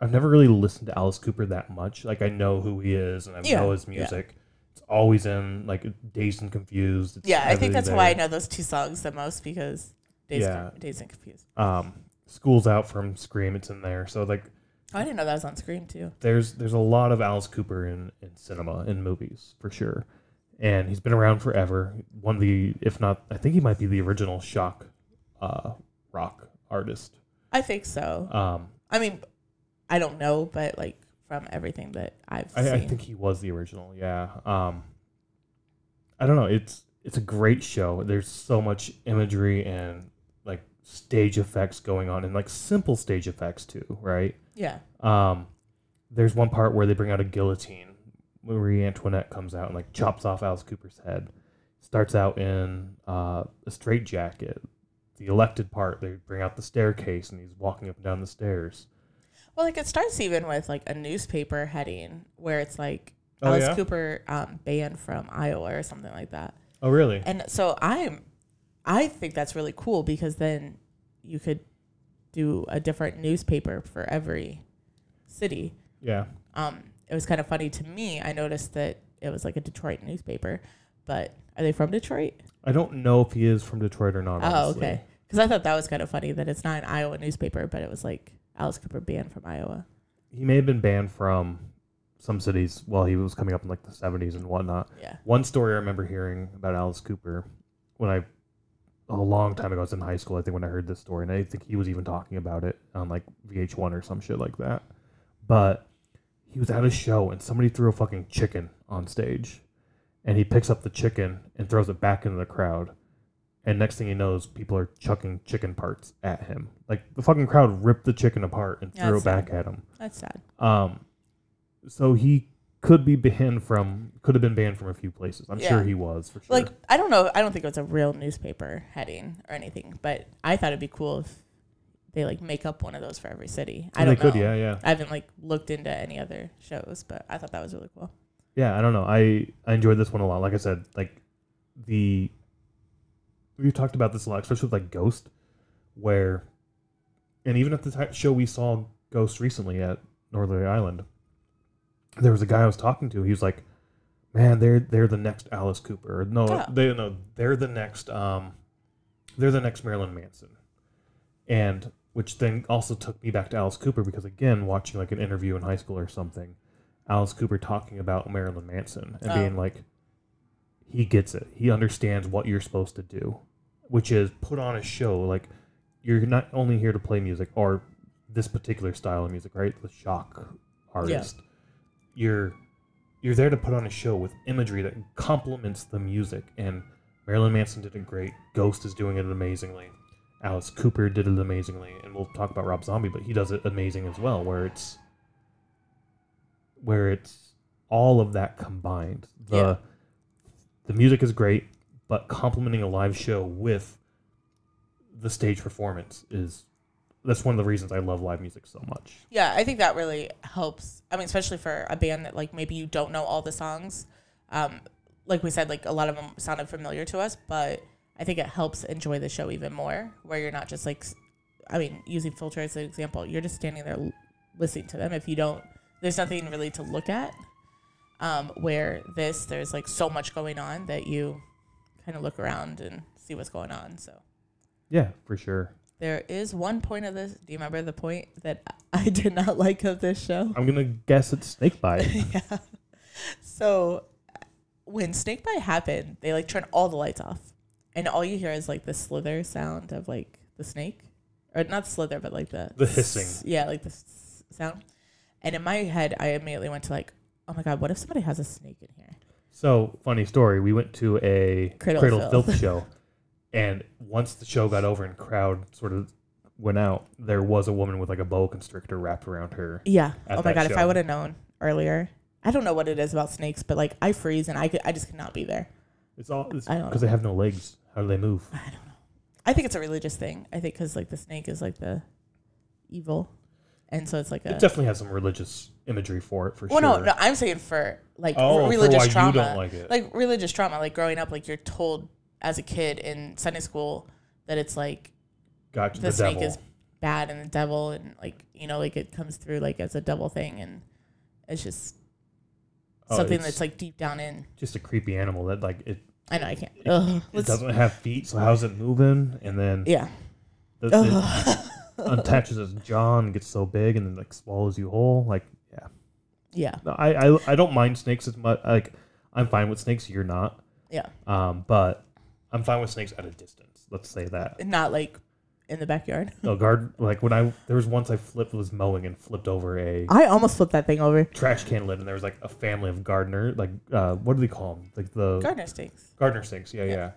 I've never really listened to Alice Cooper that much. Like I know who he is and I Yeah, know his yeah. music. It's always in like Dazed and Confused. It's yeah, I think that's why I know those two songs the most because Dazed, Yeah. Days and Confused. Um, School's Out from Scream. It's in there. So like Oh, I didn't know that was on Scream too. there's there's a lot of Alice Cooper in in cinema in movies for sure, and he's been around forever. One of the if not, I think he might be the original shock uh, rock artist. I think so. Um, I mean, I don't know, but like from everything that I've I, I think he was the original. Yeah. Um, I don't know. It's it's a great show. There's so much imagery and like stage effects going on, and like simple stage effects too, right? yeah. Um, there's one part where they bring out a guillotine. Marie Antoinette comes out and like chops off Alice Cooper's head. Starts out in uh, a straitjacket. The elected part, they bring out the staircase and he's walking up and down the stairs. Well, like it starts even with like a newspaper heading where it's like Oh, Alice yeah? Cooper um, banned from Iowa or something like that. Oh, really? And so I'm, I think that's really cool because then you could do a different newspaper for every city. Yeah. Um, it was kind of funny to me. I noticed that it was like a Detroit newspaper, but are they from Detroit? I don't know if he is from Detroit or not. Oh, honestly. okay. Because I thought that was kind of funny that it's not an Iowa newspaper, but it was like Alice Cooper banned from Iowa. He may have been banned from some cities while he was coming up in like the 70s and whatnot. Yeah. One story I remember hearing about Alice Cooper when I, a long time ago, I was in high school, I think, when I heard this story, and I think he was even talking about it on like VH1 or some shit like that. But he was at a show and somebody threw a fucking chicken on stage, and he picks up the chicken and throws it back into the crowd. And next thing he knows, people are chucking chicken parts at him. Like the fucking crowd ripped the chicken apart and Yeah, threw it back at him. That's sad. Um, so he could be banned from, could have been banned from a few places. I'm sure he was for sure. Like I don't know. I don't think it was a real newspaper heading or anything, but I thought it'd be cool if they like make up one of those for every city. I don't they could, know. yeah, yeah, I haven't like looked into any other shows, but I thought that was really cool. yeah. I don't know. I I enjoyed this one a lot. Like I said, like the we've talked about this a lot, especially with like Ghost, where, and even at the ti show we saw Ghost recently at Northerly Island, there was a guy I was talking to. He was like, "Man, they're they're the next Alice Cooper. No, Yeah. they no, they're the next um, they're the next Marilyn Manson." And which then also took me back to Alice Cooper because again, watching like an interview in high school or something, Alice Cooper talking about Marilyn Manson and Oh. being like, he gets it. He understands what you're supposed to do, which is put on a show. Like you're not only here to play music or this particular style of music, right? The shock artist. You're you're there to put on a show with imagery that complements the music. And Marilyn Manson did it great. Ghost is doing it amazingly. Alice Cooper did it amazingly, and we'll talk about Rob Zombie, but he does it amazing as well. Where it's where it's all of that combined. The Yeah. the music is great, but complementing a live show with the stage performance is that's one of the reasons I love live music so much. Yeah, I think that really helps. I mean, especially for a band that like maybe you don't know all the songs. Um, like we said, like a lot of them sounded familiar to us, but I think it helps enjoy the show even more. Where you're not just like, I mean, using filter as an example, you're just standing there listening to them. If you don't, there's nothing really to look at. Um, where this, there's like so much going on that you kind of look around and see what's going on. So Yeah, for sure. there is one point of this. Do you remember the point that I did not like of this show? I'm gonna guess it's snake bite. yeah. So when snake bite happened, they like turn all the lights off, and all you hear is like the slither sound of like the snake, or not slither, but like the The hissing. s- Yeah, like the s- sound. And in my head, I immediately went to like, oh my god, what if somebody has a snake in here? So funny story. We went to a Cradle Cradle, of Filth. Filth. show, and once the show got over and crowd sort of went out, there was a woman with like a boa constrictor wrapped around her. Yeah. At oh my that god, if I would have known earlier. I don't know what it is about snakes, but like I freeze and I could, I just cannot be there. It's all because I don't know. they have no legs. How do they move? I don't know. I think it's a religious thing. I think because like the snake is like the evil, and so it's like a. It definitely has some religious imagery for it, for well, sure. no, no. I'm saying for like Oh, r- for religious why trauma, you don't like it. like religious trauma, like growing up, like you're told as a kid in Sunday school that it's like gotcha. the, The, snake devil. is bad and the devil, and like you know, like it comes through like as a devil thing, and it's just Oh, something it's that's like deep down in. just a creepy animal that like it, I know I can't. Ugh, it let's- doesn't have feet. So how's it moving? And then yeah. the, Ugh. it attaches its jaw and gets so big and then like swallows you whole. Like yeah, yeah. No, I, I I don't mind snakes as much. Like I'm fine with snakes. You're not. Yeah. Um, but I'm fine with snakes at a distance. Let's say that. Not like in the backyard. No guard. Like when I there was once I flipped was mowing and flipped over a I almost flipped that thing over. trash can lid and there was like a family of gardener like uh what do they call them like the Gardener stinks. gardener stinks Yeah, yeah.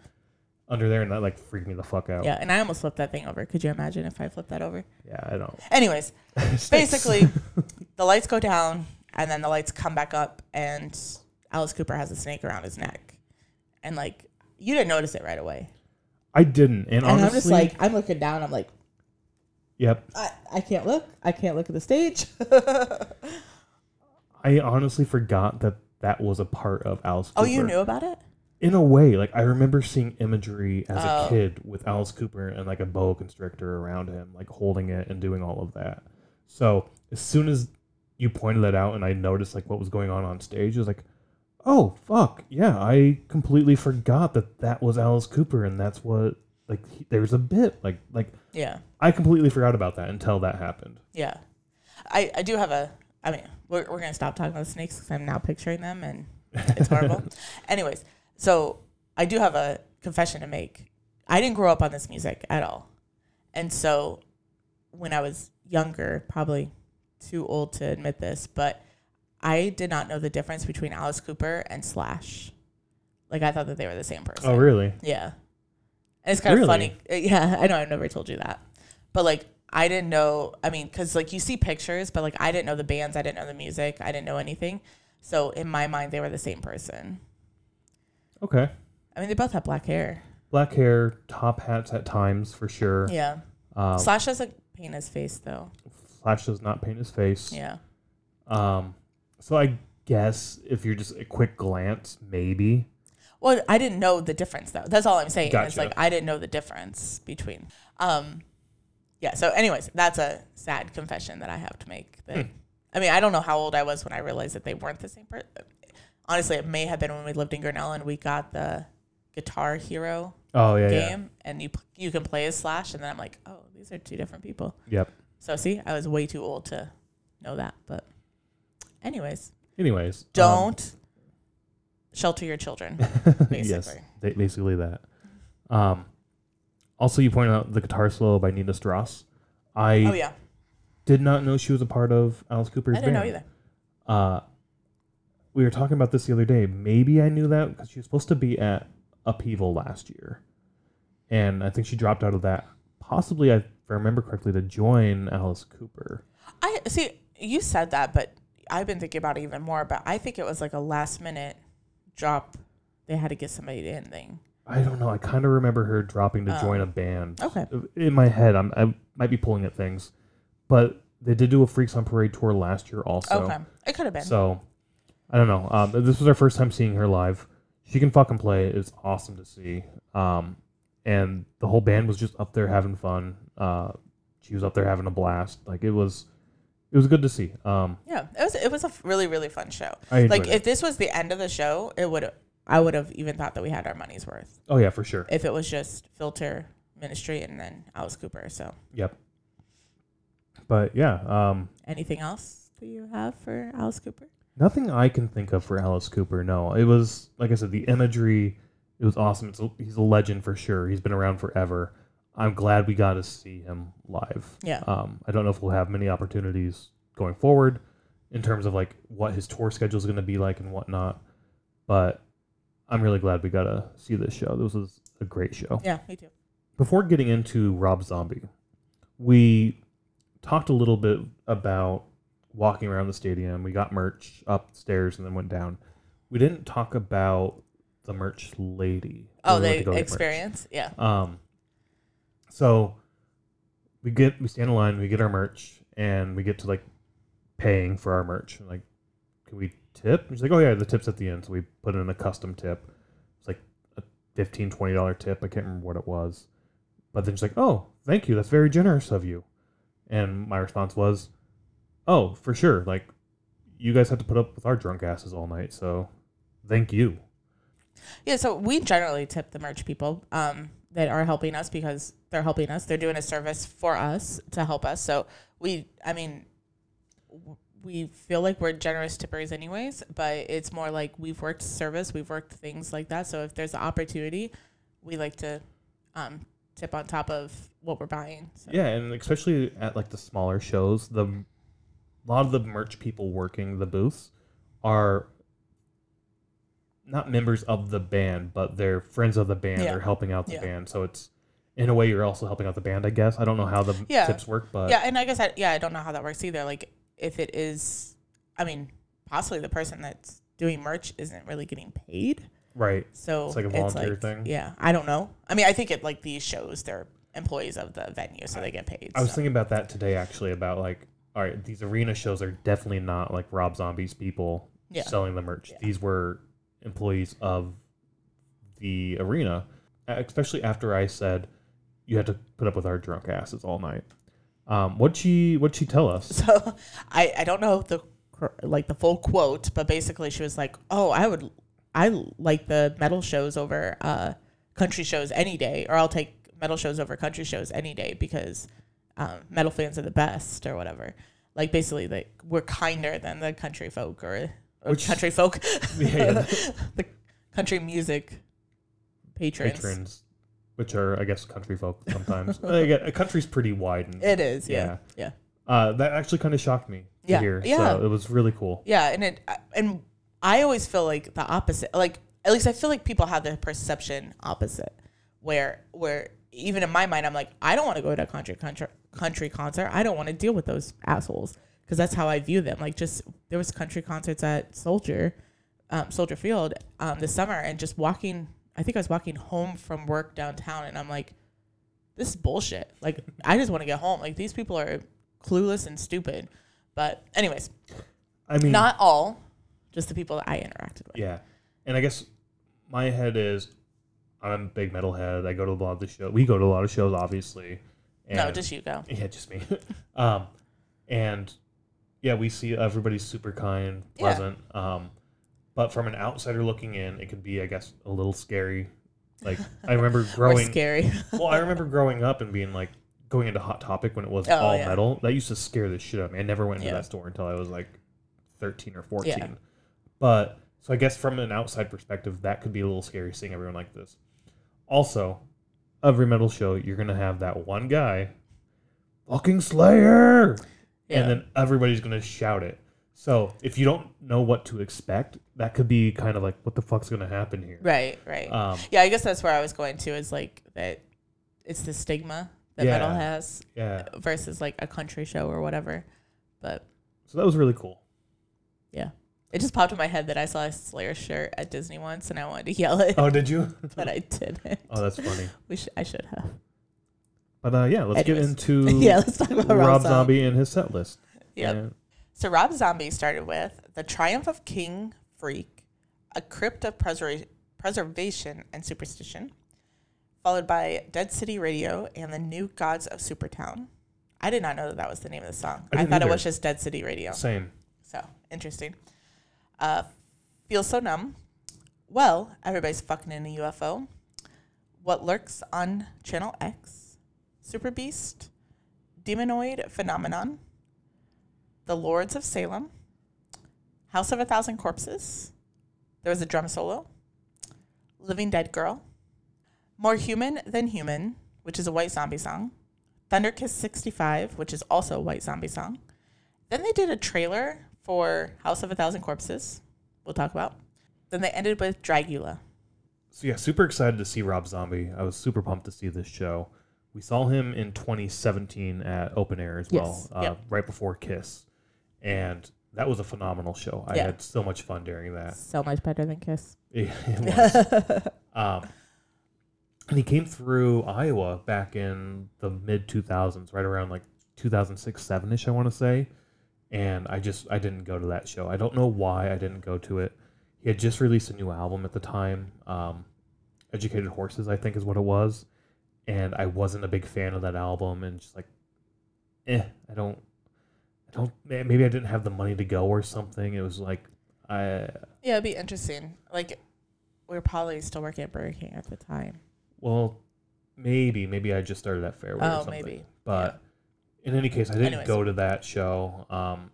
Under there and that like freaked me the fuck out. Yeah, and I almost flipped that thing over. Could you imagine if I flipped that over? Yeah, I don't. Anyways, basically, the lights go down and then the lights come back up, and Alice Cooper has a snake around his neck, and like you didn't notice it right away. I didn't, and, And honestly, I'm just like, I'm looking down. I'm like, yep. I, I can't look. I can't look at the stage. I honestly forgot that that was a part of Alice. oh, you knew about it? in a way, like I remember seeing imagery as Oh. a kid with Alice Cooper and like a boa constrictor around him, like holding it and doing all of that. So as soon as you pointed that out and I noticed like what was going on on stage, it was like, oh fuck, yeah, I completely forgot that that was Alice Cooper and that's what like he, there's a bit like like Yeah, I completely forgot about that until that happened. yeah. I, I do have a. I mean, we're, we're gonna stop talking about snakes because I'm now picturing them and it's horrible. Anyways, so I do have a confession to make. I didn't grow up on this music at all. And so when I was younger, probably too old to admit this, but I did not know the difference between Alice Cooper and Slash. Like I thought that they were the same person. Oh really? Yeah. And it's kind of funny. Uh, Yeah, I know I've never told you that. But like I didn't know, I mean, cuz like you see pictures, but like I didn't know the bands, I didn't know the music, I didn't know anything. So in my mind they were the same person. Okay. I mean, they both have black hair. Black hair, top hats at times for sure. Yeah. Um, Slash doesn't paint his face though. Slash does not paint his face. Yeah. Um, so I guess if you're just a quick glance, maybe. Well, I didn't know the difference though. That's all I'm saying. It's like I didn't know the difference between. Um, yeah. So, anyways, that's a sad confession that I have to make. That Hmm. I mean, I don't know how old I was when I realized that they weren't the same person. Honestly, it may have been when we lived in Grinnell and we got the Guitar Hero Oh yeah, yeah. game, and you you can play as Slash, and then I'm like, oh, these are two different people. Yep. So see, I was way too old to know that. But, anyways, Anyways, um, don't shelter your children. Basically. yes, ba- basically that. Um, also, you pointed out the guitar solo by Nita Strauss. I Oh yeah, did not know she was a part of Alice Cooper's I didn't know band. either. Uh, we were talking about this the other day. Maybe I knew that because she was supposed to be at Upheaval last year, and I think she dropped out of that. Possibly, if I remember correctly, to join Alice Cooper. I see. You said that, but I've been thinking about it even more. But I think it was like a last minute drop. They had to get somebody in thing. I don't know. I kind of remember her dropping to Oh. join a band. Okay. In my head, I'm, I might be pulling at things, but they did do a Freaks on Parade tour last year also. okay, it could have been. So I don't know. Um, this was our first time seeing her live. She can fucking play. It's awesome to see. Um, and the whole band was just up there having fun. Uh, she was up there having a blast. Like it was, it was good to see. Um, yeah, it was. It was a really really fun show. Like it. if this was the end of the show, it would. I would have even thought that we had our money's worth. oh yeah, for sure. If it was just filter Ministry, and then Alice Cooper. So, Yep. But yeah, um, anything else that you have for Alice Cooper? nothing I can think of for Alice Cooper. No, it was like I said, the imagery. It was awesome. It's a, he's a legend for sure. He's been around forever. I'm glad we got to see him live. Yeah. Um, I don't know if we'll have many opportunities going forward in terms of like what his tour schedule is going to be like and whatnot. But I'm really glad we got to see this show. This was a great show. Yeah, me too. Before getting into Rob Zombie, we talked a little bit about walking around the stadium. We got merch upstairs and then went down. We didn't talk about the merch lady. Oh, the to go get merch. experience. Yeah. Um, so we get we stand in line, we get our merch, and we get to like paying for our merch. And like, can we tip? She's like, oh yeah, the tip's at the end. So we put in a custom tip. It's like a 15 20 dollar tip. I can't remember what it was. But then she's like, oh, thank you. That's very generous of you. And my response was, oh, for sure. Like, you guys have to put up with our drunk asses all night, so thank you. Yeah, so we generally tip the merch people um, that are helping us because they're helping us. They're doing a service for us to help us. So we, I mean, we feel like we're generous tippers anyways, but it's more like we've worked service, we've worked things like that. So if there's an opportunity, we like to um, tip on top of what we're buying. So. Yeah, and especially at like the smaller shows, the a lot of the merch people working the booths are not members of the band, but they're friends of the band. Yeah. They're helping out the Yeah. band, so it's in a way you're also helping out the band. I guess I don't know how the Yeah. tips work, but yeah, and I guess I, yeah, I don't know how that works either. Like if it is, I mean, possibly the person that's doing merch isn't really getting paid. right. So It's like a volunteer like- thing? Yeah, I don't know. I mean, I think at like these shows, they're employees of the venue, so they get paid. I was so. thinking about that today actually about like all right, these arena shows are definitely not like Rob Zombie's people Yeah. selling the merch. Yeah. These were employees of the arena, especially after I said you had to put up with our drunk asses all night. Um, what'd she what'd she tell us? So I I don't know the like the full quote, but basically she was like, "Oh, I would I like the metal shows over uh country shows any day, or I'll take metal shows over country shows any day because um, metal fans are the best or whatever." Like basically, like we're kinder than the country folk or, or Which- country folk, Yeah, yeah. the country music patrons. Patrons, which are I guess country folk sometimes. Yeah, a country's pretty wide and It is, yeah, yeah. uh, that actually kind of shocked me to Yeah, hear. yeah. So it was really cool. Yeah, and it and I always feel like the opposite. Like at least I feel like people have the perception opposite, where where even in my mind I'm like I don't want to go to a country country country concert. I don't want to deal with those assholes because that's how I view them. Like just there was country concerts at Soldier, um, Soldier Field um, this summer, and just walking. I think I was walking home from work downtown, and I'm like, this is bullshit. Like I just want to get home. Like these people are clueless and stupid. But anyways, I mean, not all, just the people that I interacted with. Yeah, and I guess my head is I'm a big metalhead. I go to a lot of the show. We go to a lot of shows, obviously. And no, just you go. yeah, just me. um, and yeah, we see everybody's super kind, Yeah. pleasant. Um, but from an outsider looking in, it could be, I guess, a little scary. Like I remember growing. scary. well, I remember growing up and being like going into Hot Topic when it was Oh, all yeah. metal. That used to scare the shit out of me. I never went into Yeah. that store until I was like thirteen or fourteen. Yeah. But so I guess from an outside perspective, that could be a little scary seeing everyone like this. Also, every metal show, you're gonna have that one guy, fucking Slayer, Yeah. and then everybody's gonna shout it. So if you don't know what to expect, that could be kind of like, what the fuck's gonna happen here? right, right. Um, yeah, I guess that's where I was going to is like that it's the stigma that Yeah. metal has yeah. versus like a country show or whatever. But So that was really cool. yeah. It just popped in my head that I saw a Slayer shirt at Disney once and I wanted to yell it, Oh, did you? but I didn't. Oh, that's funny. We sh- I should have. But uh, yeah, let's Anyways. get into yeah, let's talk about Rob Zombie and his set list. Yep. So Rob Zombie started with The Triumph of King Freak, A Crypt of Preser- Preservation and Superstition, followed by Dead City Radio and The New Gods of Supertown. I did not know that that was the name of the song. I I, thought either. it was just Dead City Radio. Same. So interesting. Uh, Feel So Numb. Well, everybody's fucking in a UFO. What Lurks on Channel X, Super Beast, Demonoid Phenomenon, The Lords of Salem, House of a Thousand Corpses. There was a drum solo. Living Dead Girl, More Human Than Human, which is a white zombie song. Thunder Kiss 65, which is also a white zombie song. Then they did a trailer for House of a Thousand Corpses, we'll talk about. Then they ended with Dragula. So yeah, super excited to see Rob Zombie. I was super pumped to see this show. We saw him in 2017 at Open Air as well, Yes, uh, yep. right before Kiss, and that was a phenomenal show. I Yeah. had so much fun during that. So much better than Kiss. Yeah, it was. um, and he came through Iowa back in the mid 2000s, right around like 2006, 7 ish, I want to say. And I just, I didn't go to that show. I don't know why I didn't go to it. He had just released a new album at the time. Um, Educated Horses, I think is what it was. And I wasn't a big fan of that album and just like, eh, I don't, I don't, maybe I didn't have the money to go or something. It was like, I, Yeah, it'd be interesting. Like, we were probably still working at Burger King at the time. Well, maybe, maybe I just started at Fairway or Oh, something. maybe. But in any case, I didn't Anyways. go to that show. Um,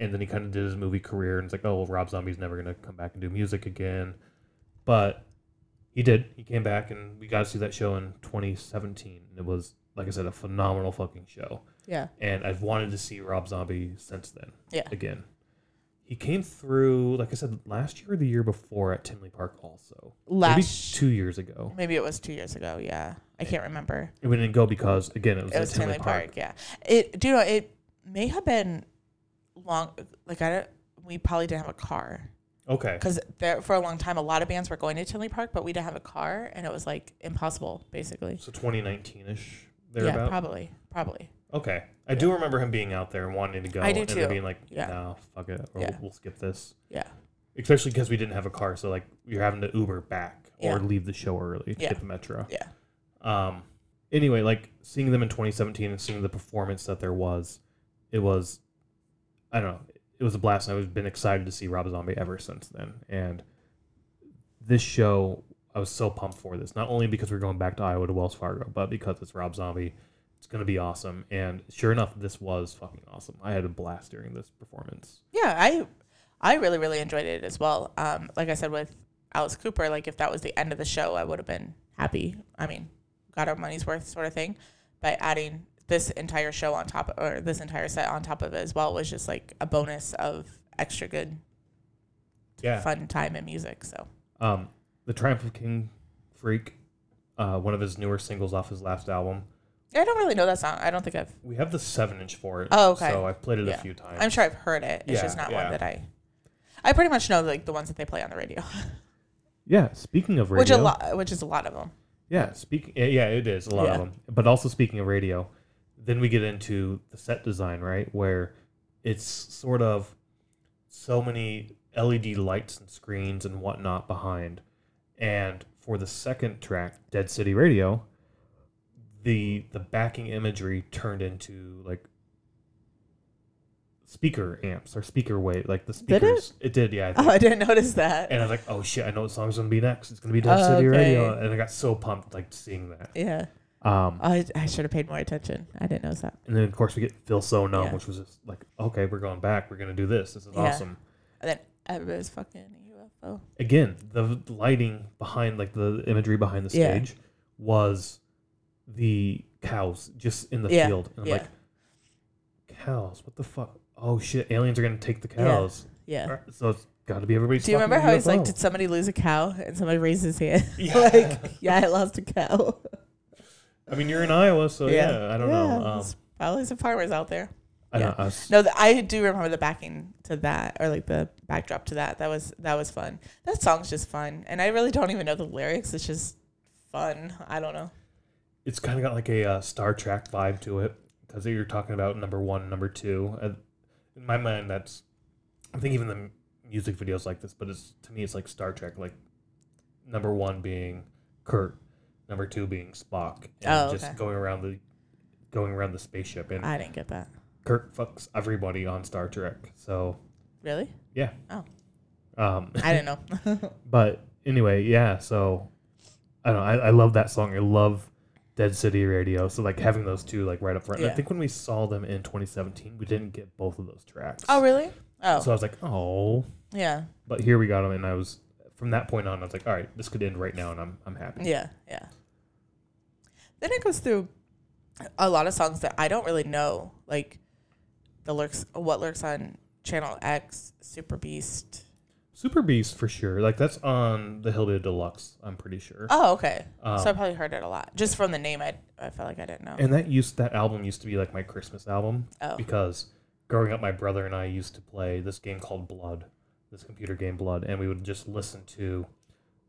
and then he kind of did his movie career, and it's like, oh, well, Rob Zombie's never gonna come back and do music again. But he did. He came back, and we got to see that show in 2017. It was, like I said, a phenomenal fucking show. Yeah. And I've wanted to see Rob Zombie since then. Yeah. Again. He came through, like I said, last year or the year before at Tinley Park also. Maybe Last. two years ago. Maybe it was two years ago. Yeah. I can't remember. We didn't go because again it was, It at was Tinley, Park. Yeah. It, do you know, it may have been long. Like, I don't, we probably didn't have a car. Okay. Because there, for a long time, a lot of bands were going to Tinley Park, but we didn't have a car, and it was like impossible, basically. So 2019 ish Yeah, probably. Probably. Okay. I do remember him being out there and wanting to go. I do and too. then being like, Yeah. no, fuck it, or Yeah. we'll, we'll skip this. Yeah. Especially because we didn't have a car, so like you're having to Uber back or Yeah. leave the show early to Yeah. get the metro. Yeah. Um. Anyway, like seeing them in 2017 and seeing the performance that there was, it was, I don't know, it was a blast. And I've been excited to see Rob Zombie ever since then. And this show, I was so pumped for this. Not only because we're going back to Iowa to Wells Fargo, but because it's Rob Zombie. It's gonna be awesome. And sure enough, this was fucking awesome. I had a blast during this performance. Yeah, I I really really enjoyed it as well. Um, like I said with Alice Cooper, like if that was the end of the show, I would have been happy. I mean, got our money's worth sort of thing. By adding this entire show on top, or this entire set on top of it as well, was just like a bonus of extra good, Yeah. fun time and music. So Um, the Triumph of King Freak, uh, one of his newer singles off his last album. I don't really know that song. I don't think I've. We have the seven inch for it. Oh, okay. So I've played it Yeah. a few times. I'm sure I've heard it. It's Yeah, just not yeah. one that I. I pretty much know like the ones that they play on the radio, Yeah. Speaking of radio, which a lot, which is a lot of them. Yeah, speaking. Yeah, it is a lot of them. But also speaking of radio, then we get into the set design, right, where it's sort of so many LED lights and screens and whatnot behind, and for the second track, Dead City Radio, the the backing imagery turned into like speaker amps or speaker weight, like the Did it? speakers. It? did, yeah. I think. Oh, I didn't notice that. And I was like, oh shit, I know what song's gonna be next. It's gonna be Dead Oh, City Radio. And I got so pumped like seeing that. Yeah. Um, I, I should have paid more attention. I didn't notice that. and then of course we get Feel So Numb, Yeah. which was just like, okay, we're going back. We're gonna do this. This is Yeah. awesome. And then everybody's fucking UFO. Again, the lighting behind, like the imagery behind the Yeah. stage, was the cows just in the Yeah, field. And I'm yeah. like, cows? What the fuck? Oh shit! Aliens are gonna take the cows. Yeah. Alright, So it's got to be everybody's. Do you remember how he's like, did somebody lose a cow? And somebody raised his hand. Yeah. like, yeah, I lost a cow. I mean, you're in Iowa, so yeah, I don't know. Um, probably some farmers out there. I yeah. don't. I was- No, the, I do remember the backing to that, or like the backdrop to that. That was that was fun. That song's just fun, and I really don't even know the lyrics. It's just fun. I don't know. It's kind of got like a uh, Star Trek vibe to it because you're talking about number one, number two. Uh, in my mind, that's I think even the music videos like this, but it's to me it's like Star Trek. Like number one being Kirk, number two being Spock, and Oh, just okay. going around the going around the spaceship. And I didn't get that. Kirk fucks everybody on Star Trek. So Really? yeah. Oh. Um, I didn't know. but anyway, yeah. So I don't know. I, I love that song. I love Dead City Radio. So like having those two like right up front. And Yeah. I think when we saw them in 2017, we didn't get both of those tracks. Oh, really? Oh, So I was like, oh. yeah, But here we got them, and I was from that point on. I was like, all right, this could end right now, and I'm I'm happy. yeah, yeah. Then it goes through a lot of songs that I don't really know, like the lurks, what lurks on Channel X, Super Beast. Super Beast for sure. Like that's on the Hellbilly Deluxe. I'm pretty sure. Oh, okay. Um, so I probably heard it a lot just from the name. I I felt like I didn't know. And that used that album used to be like my Christmas album oh, because growing up, my brother and I used to play this game called Blood, this computer game Blood, and we would just listen to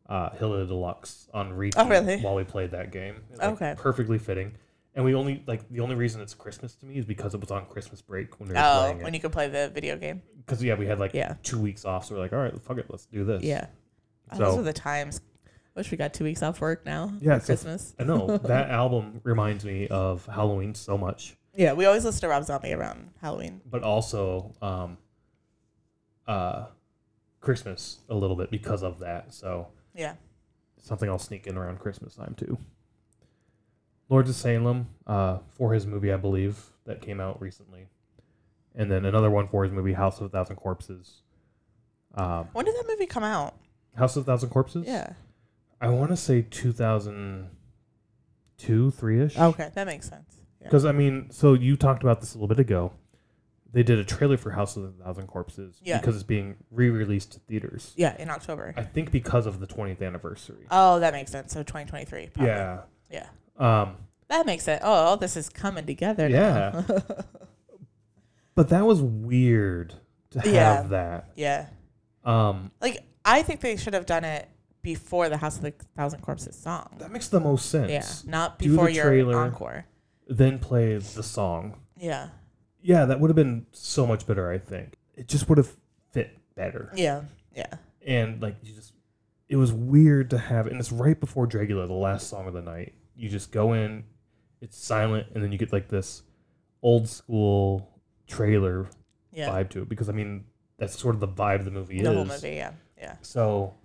uh, Hellbilly Deluxe on repeat Oh, really? while we played that game. Like, Okay. perfectly fitting. And we only like the only reason it's Christmas to me is because it was on Christmas break when we were oh, playing when you could play the video game. Because yeah, we had like Yeah. two weeks off, so we're like, all right, fuck it, let's do this. Yeah. Oh, those So- were the times. I Wish we got two weeks off work now. Yeah, for so- Christmas. I know that album reminds me of Halloween so much. Yeah, we always listen to Rob Zombie around Halloween. but also um, uh, Christmas a little bit because of that. So Yeah. something I'll sneak in around Christmas time too. Lords of Salem uh, for his movie, I believe, that came out recently, and then another one for his movie House of a Thousand Corpses. Um, When did that movie come out? House of a Thousand Corpses. Yeah. I want to say two thousand two, three ish. Okay, that makes sense. Yeah. Because I mean, so you talked about this a little bit ago. They did a trailer for House of a Thousand Corpses Yeah. because it's being re-released to theaters. Yeah, in October. I think because of the 20th anniversary. Oh, that makes sense. So 2023. Probably. yeah. Yeah. Um, That makes sense. Oh, all this is coming together. Yeah. But that was weird to have Yeah. that. yeah. Um, Like I think they should have done it before the House of the Thousand Corpses song. that makes the most sense. Yeah, not before your trailer. encore. Then play the song. Yeah. Yeah, that would have been so much better. I think it just would have fit better. Yeah. Yeah. and like you just it was weird to have and it's right before Dragula, the last song of the night. You just go in, it's silent, and then you get like this old school trailer Yeah. vibe to it because I mean that's sort of the vibe the movie the is. whole movie. Yeah. Yeah. So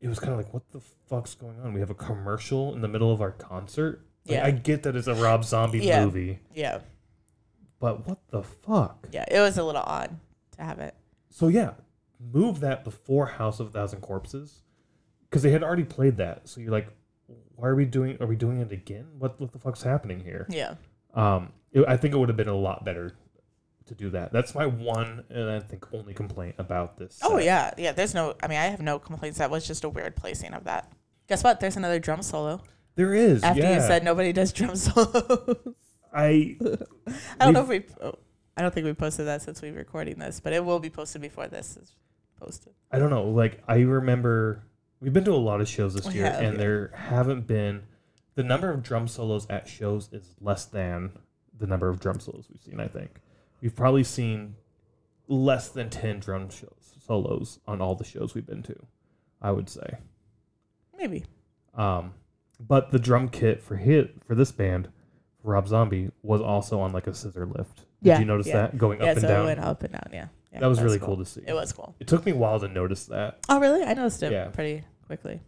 it was kind of like, what the fuck's going on? We have a commercial in the middle of our concert. Like, Yeah. I get that it's a Rob Zombie Yeah. movie, Yeah. but what the fuck? Yeah. It was a little odd to have it. So yeah, move that before House of a Thousand Corpses, because they had already played that. So you're like, why are we doing? Are we doing it again? What what the fuck's happening here? Yeah. Um, it, I think it would have been a lot better to do that. That's my one and I think only complaint about this. Oh set. yeah. Yeah. There's no. I mean, I have no complaints. That was just a weird placing of that. Guess what? There's another drum solo. there is. After yeah. you said nobody does drum solos. I I don't know if we. Oh, I don't think we posted that since we're recording this, but it will be posted before this is posted. I don't know. Like I remember, we've been to a lot of shows this We year, have, and yeah. there haven't been the number of drum solos at shows is less than the number of drum solos we've seen. I think we've probably seen less than ten drum shows solos on all the shows we've been to. I would say. Maybe. Um, but the drum kit for hit for this band, for Rob Zombie, was also on like a scissor lift. Did Yeah, you notice yeah. that going yeah. up and so down? it went up and down. Yeah. Yeah that was really cool. to see. It was cool. It took me a while to notice that. Oh really? I noticed it Yeah. pretty quickly.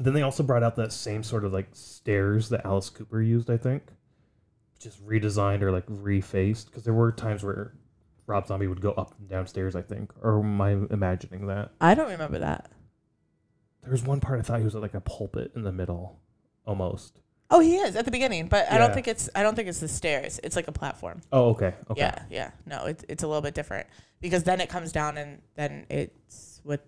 Then they also brought out that same sort of like stairs that Alice Cooper used, I think, just redesigned or like refaced. Because there were times where Rob Zombie would go up and down stairs, I think. Or am I imagining that? I don't remember that. There was one part I thought he was at like a pulpit in the middle, almost. Oh, he is at the beginning, but I don't Yeah. think it's. I don't think it's the stairs. It's like a platform. Oh, okay, okay. Yeah, yeah. No, it's it's a little bit different because then it comes down and then it's with.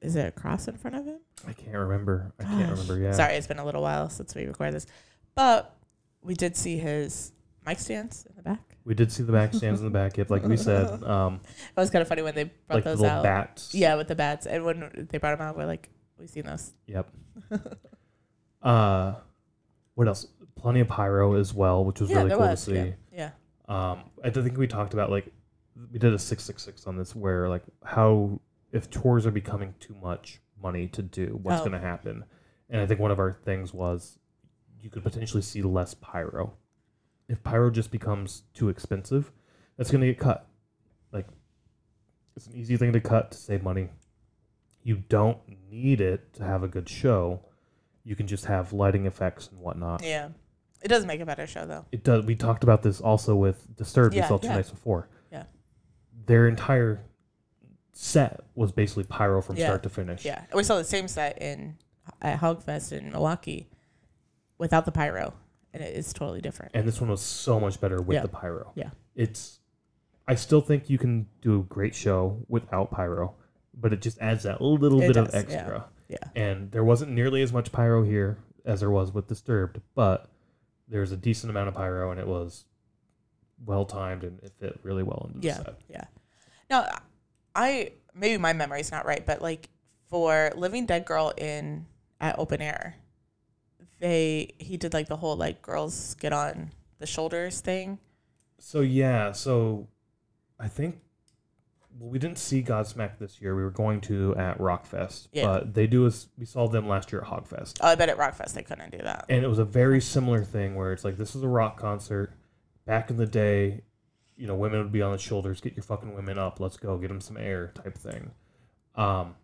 Is it a cross in front of him? I can't remember. I can't remember. Yeah. Sorry, it's been a little while since we recorded this, but we did see his mic stands in the back. We did see the back stands in the back. Yep, like we said, um, It was kind of funny when they brought like the those little out. bats. Yeah, with the bats, and when they brought them out, we're like, we've seen those. Yep. uh, what else? Plenty of pyro as well, which was yeah, really cool was. to see. Yeah, yeah. Um, I think we talked about like we did a six six six on this, where like how if tours are becoming too much money to do, what's Oh. going to happen? And I think one of our things was you could potentially see less pyro. If pyro just becomes too expensive, that's going to get cut. Like it's an easy thing to cut to save money. You don't need it to have a good show. you can just have lighting effects and whatnot. Yeah. It does make a better show though. It does. We talked about this also with Disturbed. Yeah, we saw two yeah. nights before. Their entire set was basically pyro from Yeah, start to finish. Yeah. We saw the same set in at Hogfest in Milwaukee without the pyro. And it is totally different. And this one was so much better with Yeah. the pyro. Yeah. It's. I still think you can do a great show without pyro, but it just adds that little It bit of does, yeah. extra. Yeah. And there wasn't nearly as much pyro here as there was with Disturbed, but there's a decent amount of pyro, and it was well timed and it fit really well into the Yeah. set. Yeah. Now, I maybe my memory's not right, but like for Living Dead Girl in at open air, they he did like the whole like girls get on the shoulders thing. So yeah, so I think well, we didn't see Godsmack this year. We were going to at Rockfest, Yeah. but they do us. We saw them last year at Hogfest, Oh, I bet at Rockfest they couldn't do that. and it was a very similar thing where it's like this is a rock concert. Back in the day, you know, women would be on the shoulders. Get your fucking women up. Let's go. Get them some air, type thing. Um,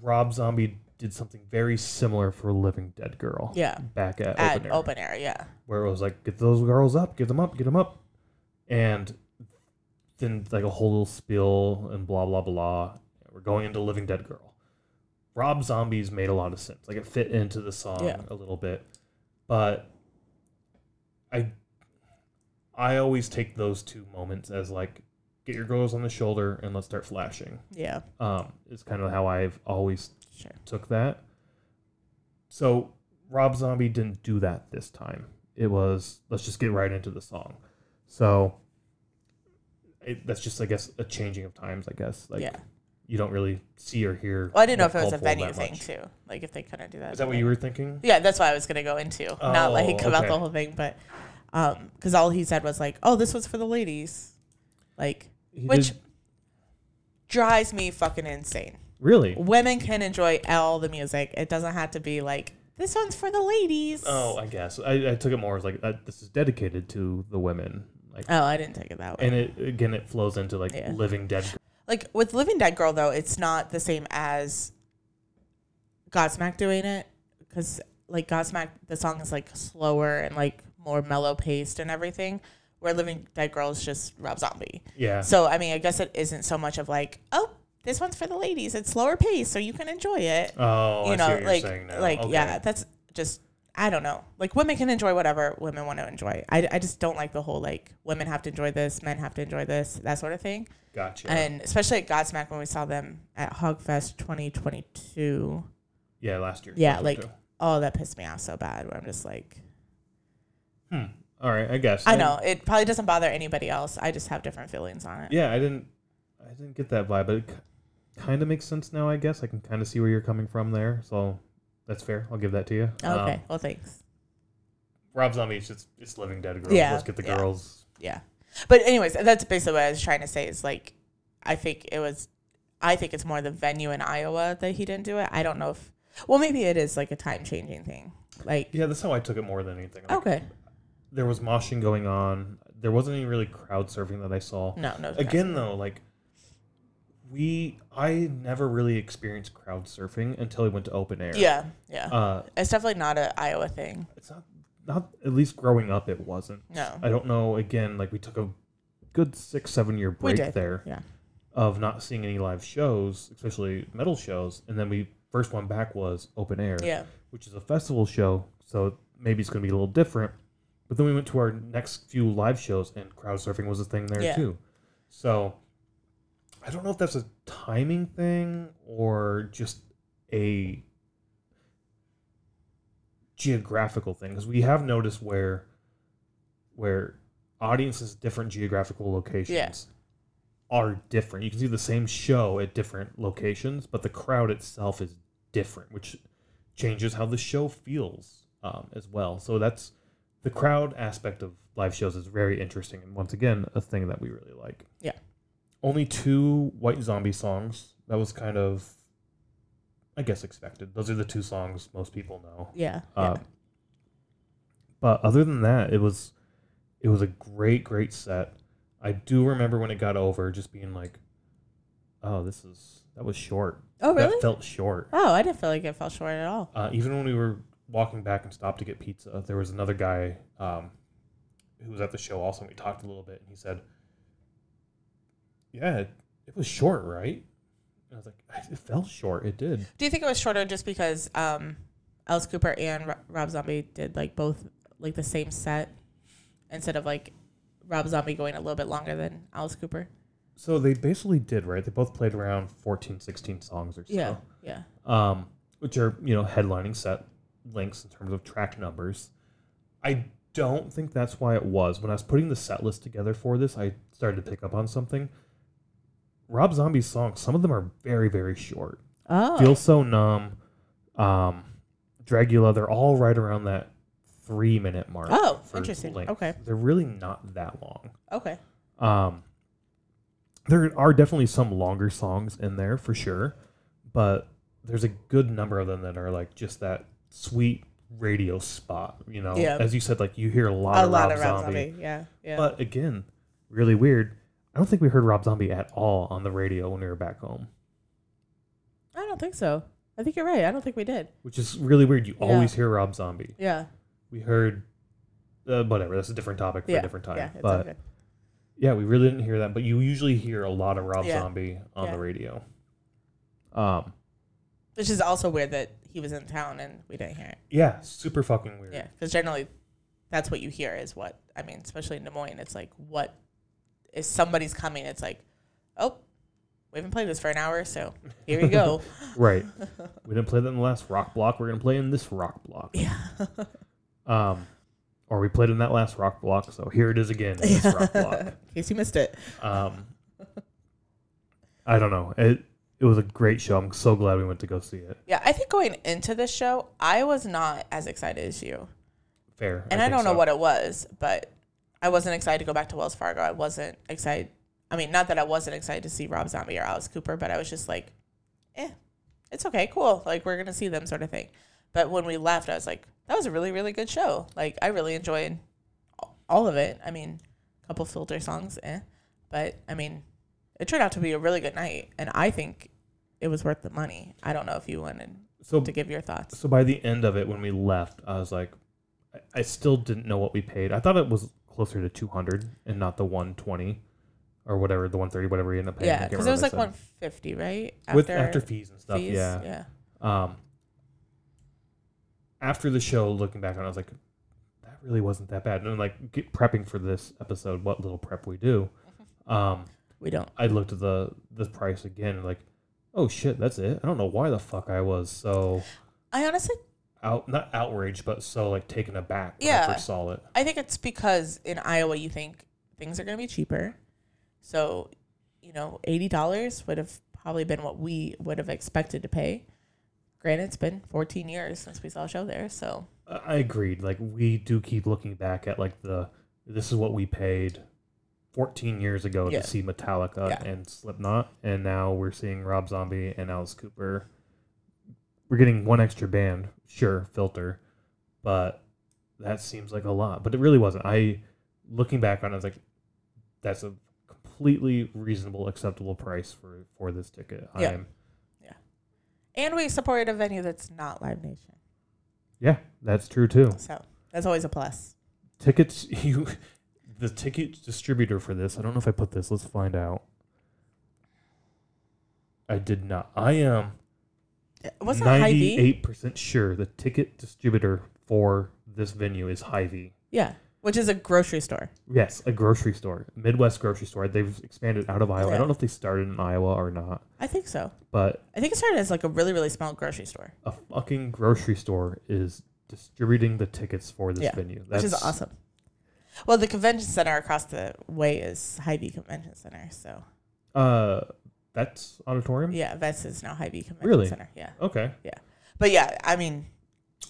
Rob Zombie did something very similar for Living Dead Girl. Yeah. Back at, At open air. open air, yeah. where it was like, get those girls up, get them up, get them up, and then like a whole little spiel and blah blah blah. We're going into Living Dead Girl. Rob Zombies made a lot of sense. Like it fit into the song Yeah. a little bit, but I I always take those two moments as like get your girls on the shoulder and let's start flashing. Yeah. Um, is kind of how I've always Sure. took that. So Rob Zombie didn't do that this time. It was let's just get right into the song. So it, that's just I guess a changing of times. I guess like yeah. you don't really see or hear. Well, I didn't know if it was a venue thing much. too. Like if they couldn't do that. Is that what you were thinking? Yeah, that's what I was gonna go into. Not like Oh, about okay. the whole thing, but um, because all he said was like, "Oh, this was for the ladies," like He which did- drives me fucking insane. really? Women can enjoy all the music. It doesn't have to be like this one's for the ladies. Oh, I guess I, I took it more as like uh, this is dedicated to the women. Like, Oh, I didn't take it that way. and it again it flows into like Yeah. Living Dead. like with Living Dead Girl though, it's not the same as Godsmack doing it because like Godsmack, the song is like slower and like more mellow paced and everything. Where Living Dead Girls just Rob Zombie. Yeah. So I mean, I guess it isn't so much of like, oh, this one's for the ladies. It's slower pace, so you can enjoy it. oh, you know, see what you're like like Okay. yeah, that's just I don't know. Like women can enjoy whatever women want to enjoy. I, I just don't like the whole like women have to enjoy this, men have to enjoy this, that sort of thing. Gotcha. And especially at Godsmack when we saw them at Hogfest 2022. yeah, last year. Yeah, like oh, that pissed me off so bad. Where I'm just like, Hmm. All right, I guess. I know it probably doesn't bother anybody else. I just have different feelings on it. Yeah, I didn't. I didn't get that vibe, but it kind of makes sense now. I guess I can kind of see where you're coming from there. So that's fair. I'll give that to you. Okay, Um, well, thanks. Rob Zombie is just it's Living Dead girls. Yeah, Let's get the yeah. girls. Yeah. But anyways, that's basically what I was trying to say is like I think it was I think it's more the venue in Iowa that he didn't do it. I don't know if well maybe it is like a time changing thing. Like Yeah, that's how I took it more than anything. Like, okay. There was moshing going on. There wasn't any really crowd surfing that I saw. No, no. Again, though, like we, I never really experienced crowd surfing until I went to open air. Yeah, yeah. Uh, it's definitely not a Iowa thing. it's not, not at least growing up, it wasn't. No. I don't know. Again, like we took a good six, seven year break there Yeah. of not seeing any live shows, especially metal shows. And then we first one back was open air, Yeah. which is a festival show. So maybe it's going to be a little different. But then we went to our next few live shows, and crowd surfing was a thing there Yeah. too. So I don't know if that's a timing thing or just a geographical thing because we have noticed where where audiences different geographical locations are different. You can see the same show at different locations, but the crowd itself is different, which changes how the show feels um, as well. So that's the crowd aspect of live shows is very interesting, and once again, a thing that we really like. Yeah. Only two White Zombie songs. That was kind of, I guess, expected. Those are the two songs most people know. Yeah. Uh, But other than that, it was it was a great, great set. I do remember when it got over, just being like, "Oh, this is That was short. Oh, really? That felt short. Oh, I didn't feel like it felt short at all. Uh, even when we were walking back and stopped to get pizza, there was another guy um, who was at the show also. And we talked a little bit, and he said, "Yeah, it, it was short, right?" And I was like, "It fell short. It did." Do you think it was shorter just because um, Alice Cooper and Rob Zombie did like both like the same set instead of like Rob Zombie going a little bit longer than Alice Cooper? So they basically did, right? They both played around 14, 16 songs or so. Yeah, yeah. um, which are you know headlining set lengths in terms of track numbers. I don't think that's why it was. When I was putting the set list together for this, I started to pick up on something. Rob Zombie's songs, some of them are very very short. Oh, Feel so numb, um, Dragula. They're all right around that three minute mark. Oh, interesting. length. Okay. they're really not that long. okay. Um, there are definitely some longer songs in there for sure, but there's a good number of them that are like just that sweet radio spot. You know, Yeah. as you said, like you hear a lot A of lot Rob of Rob Zombie, Zombie. Yeah, yeah. but again, really weird. I don't think we heard Rob Zombie at all on the radio when we were back home, I don't think so. I think you're right. I don't think we did. which is really weird. You Yeah. always hear Rob Zombie. Yeah. We heard. Uh, whatever. That's a different topic for Yeah. a different time. Yeah. It's but okay. Yeah, we really didn't hear that, but you usually hear a lot of Rob Yeah. Zombie on the radio. Um, Which is also weird that he was in town and we didn't hear it. yeah, super fucking weird. Yeah, because generally, that's what you hear is what I mean. Especially in Des Moines, it's like what if somebody's coming? It's like, oh, we haven't played this for an hour, so here you go. Right. we didn't play that in the last rock block. We're gonna play in this rock block. yeah, Um, or we played in that last rock block, so here it is again in this rock block. in case you missed it. Um, I don't know. It it was a great show. I'm so glad we went to go see it. Yeah, I think going into this show, I was not as excited as you, Fair. and I, think don't know so. what it was, but I wasn't excited to go back to Wells Fargo. I wasn't excited. I mean, not that I wasn't excited to see Rob Zombie or Alice Cooper, but I was just like, eh, it's okay, cool. Like we're gonna see them, sort of thing. But when we left, I was like, that was a really, really good show. Like I really enjoyed all of it. I mean, a couple filter songs, eh, but I mean, it turned out to be a really good night, and I think it was worth the money. I don't know if you wanted So to give your thoughts. so by the end of it, when we left, I was like, I, I still didn't know what we paid. I thought it was closer to 200 and not the 120 or whatever, the 130, whatever we ended up paying. Yeah, because it was like one fifty, right? said. with after fees and stuff. fees, Yeah. yeah. Um, after the show, looking back on, it, I was like, that really wasn't that bad. And like prepping for this episode, what little prep we do, um, We don't. I looked at the the price again and like, oh shit, that's it. I don't know why the fuck I was so I honestly, out not outraged, but so like taken aback when Yeah. I first saw it. I think it's because in Iowa you think things are going to be cheaper, so you know eighty dollars would have probably been what we would have expected to pay. Granted, it's been fourteen years since we saw a show there, so I I agreed. Like we do keep looking back at like the this is what we paid 14 years ago Yeah. to see Metallica Yeah. and Slipknot, and now we're seeing Rob Zombie and Alice Cooper. We're getting one extra band, sure, filter, but that seems like a lot. But it really wasn't. I looking back on it, I was like, that's a completely reasonable, acceptable price for for this ticket. Yeah. I'm yeah. and we supported a venue that's not Live Nation, yeah, that's true too. so that's always a plus. tickets you the ticket distributor for this i don't know if i put this let's find out i did not i am uh, What's that Hy-Vee? 98% sure the ticket distributor for this venue is Hy-Vee. Yeah, which is a grocery store. yes a grocery store midwest grocery store they've expanded out of iowa i don't know if they started in iowa or not I think so. but I think it started as like a really, really small grocery store, a fucking grocery store is distributing the tickets for this Yeah, venue which is awesome. Well, the convention center across the way is Hy-Vee Convention Center, so uh that's auditorium yeah, Vets is now Hy-Vee Convention Really? Center. Yeah, okay Yeah, but yeah, I mean,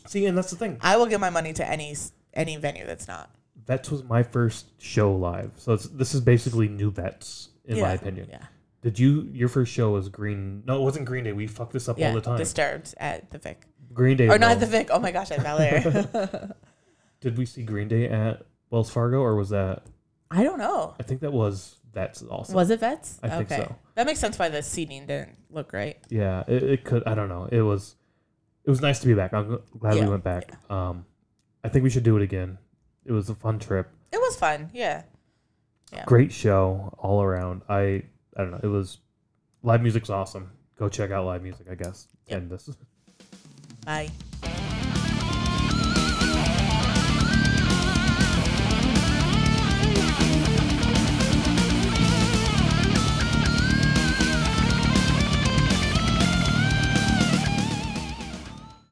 see and that's the thing I will give my money to any any venue that's not. Vets was my first show live, so it's, this is basically new Vets in yeah, my opinion. Yeah, Did you your first show was Green? No, it wasn't Green Day. We fucked this up yeah. all the time. Disturbed at the Vic, Green Day. or not at the Vic. Oh my gosh, at Bel Air. Did we see Green Day at Wells Fargo, or was that? I don't know. I think that was Vets also. Was it Vets? I think so. That makes sense why the seating didn't look right. Yeah, it, it could. I don't know. It was. It was nice to be back. I'm glad Yeah. we went back. Um, I think we should do it again. It was a fun trip. It was fun. Yeah. Yeah. Great show all around. I I don't know. It was live music's awesome. Go check out live music. I guess. Yep. And this. Bye.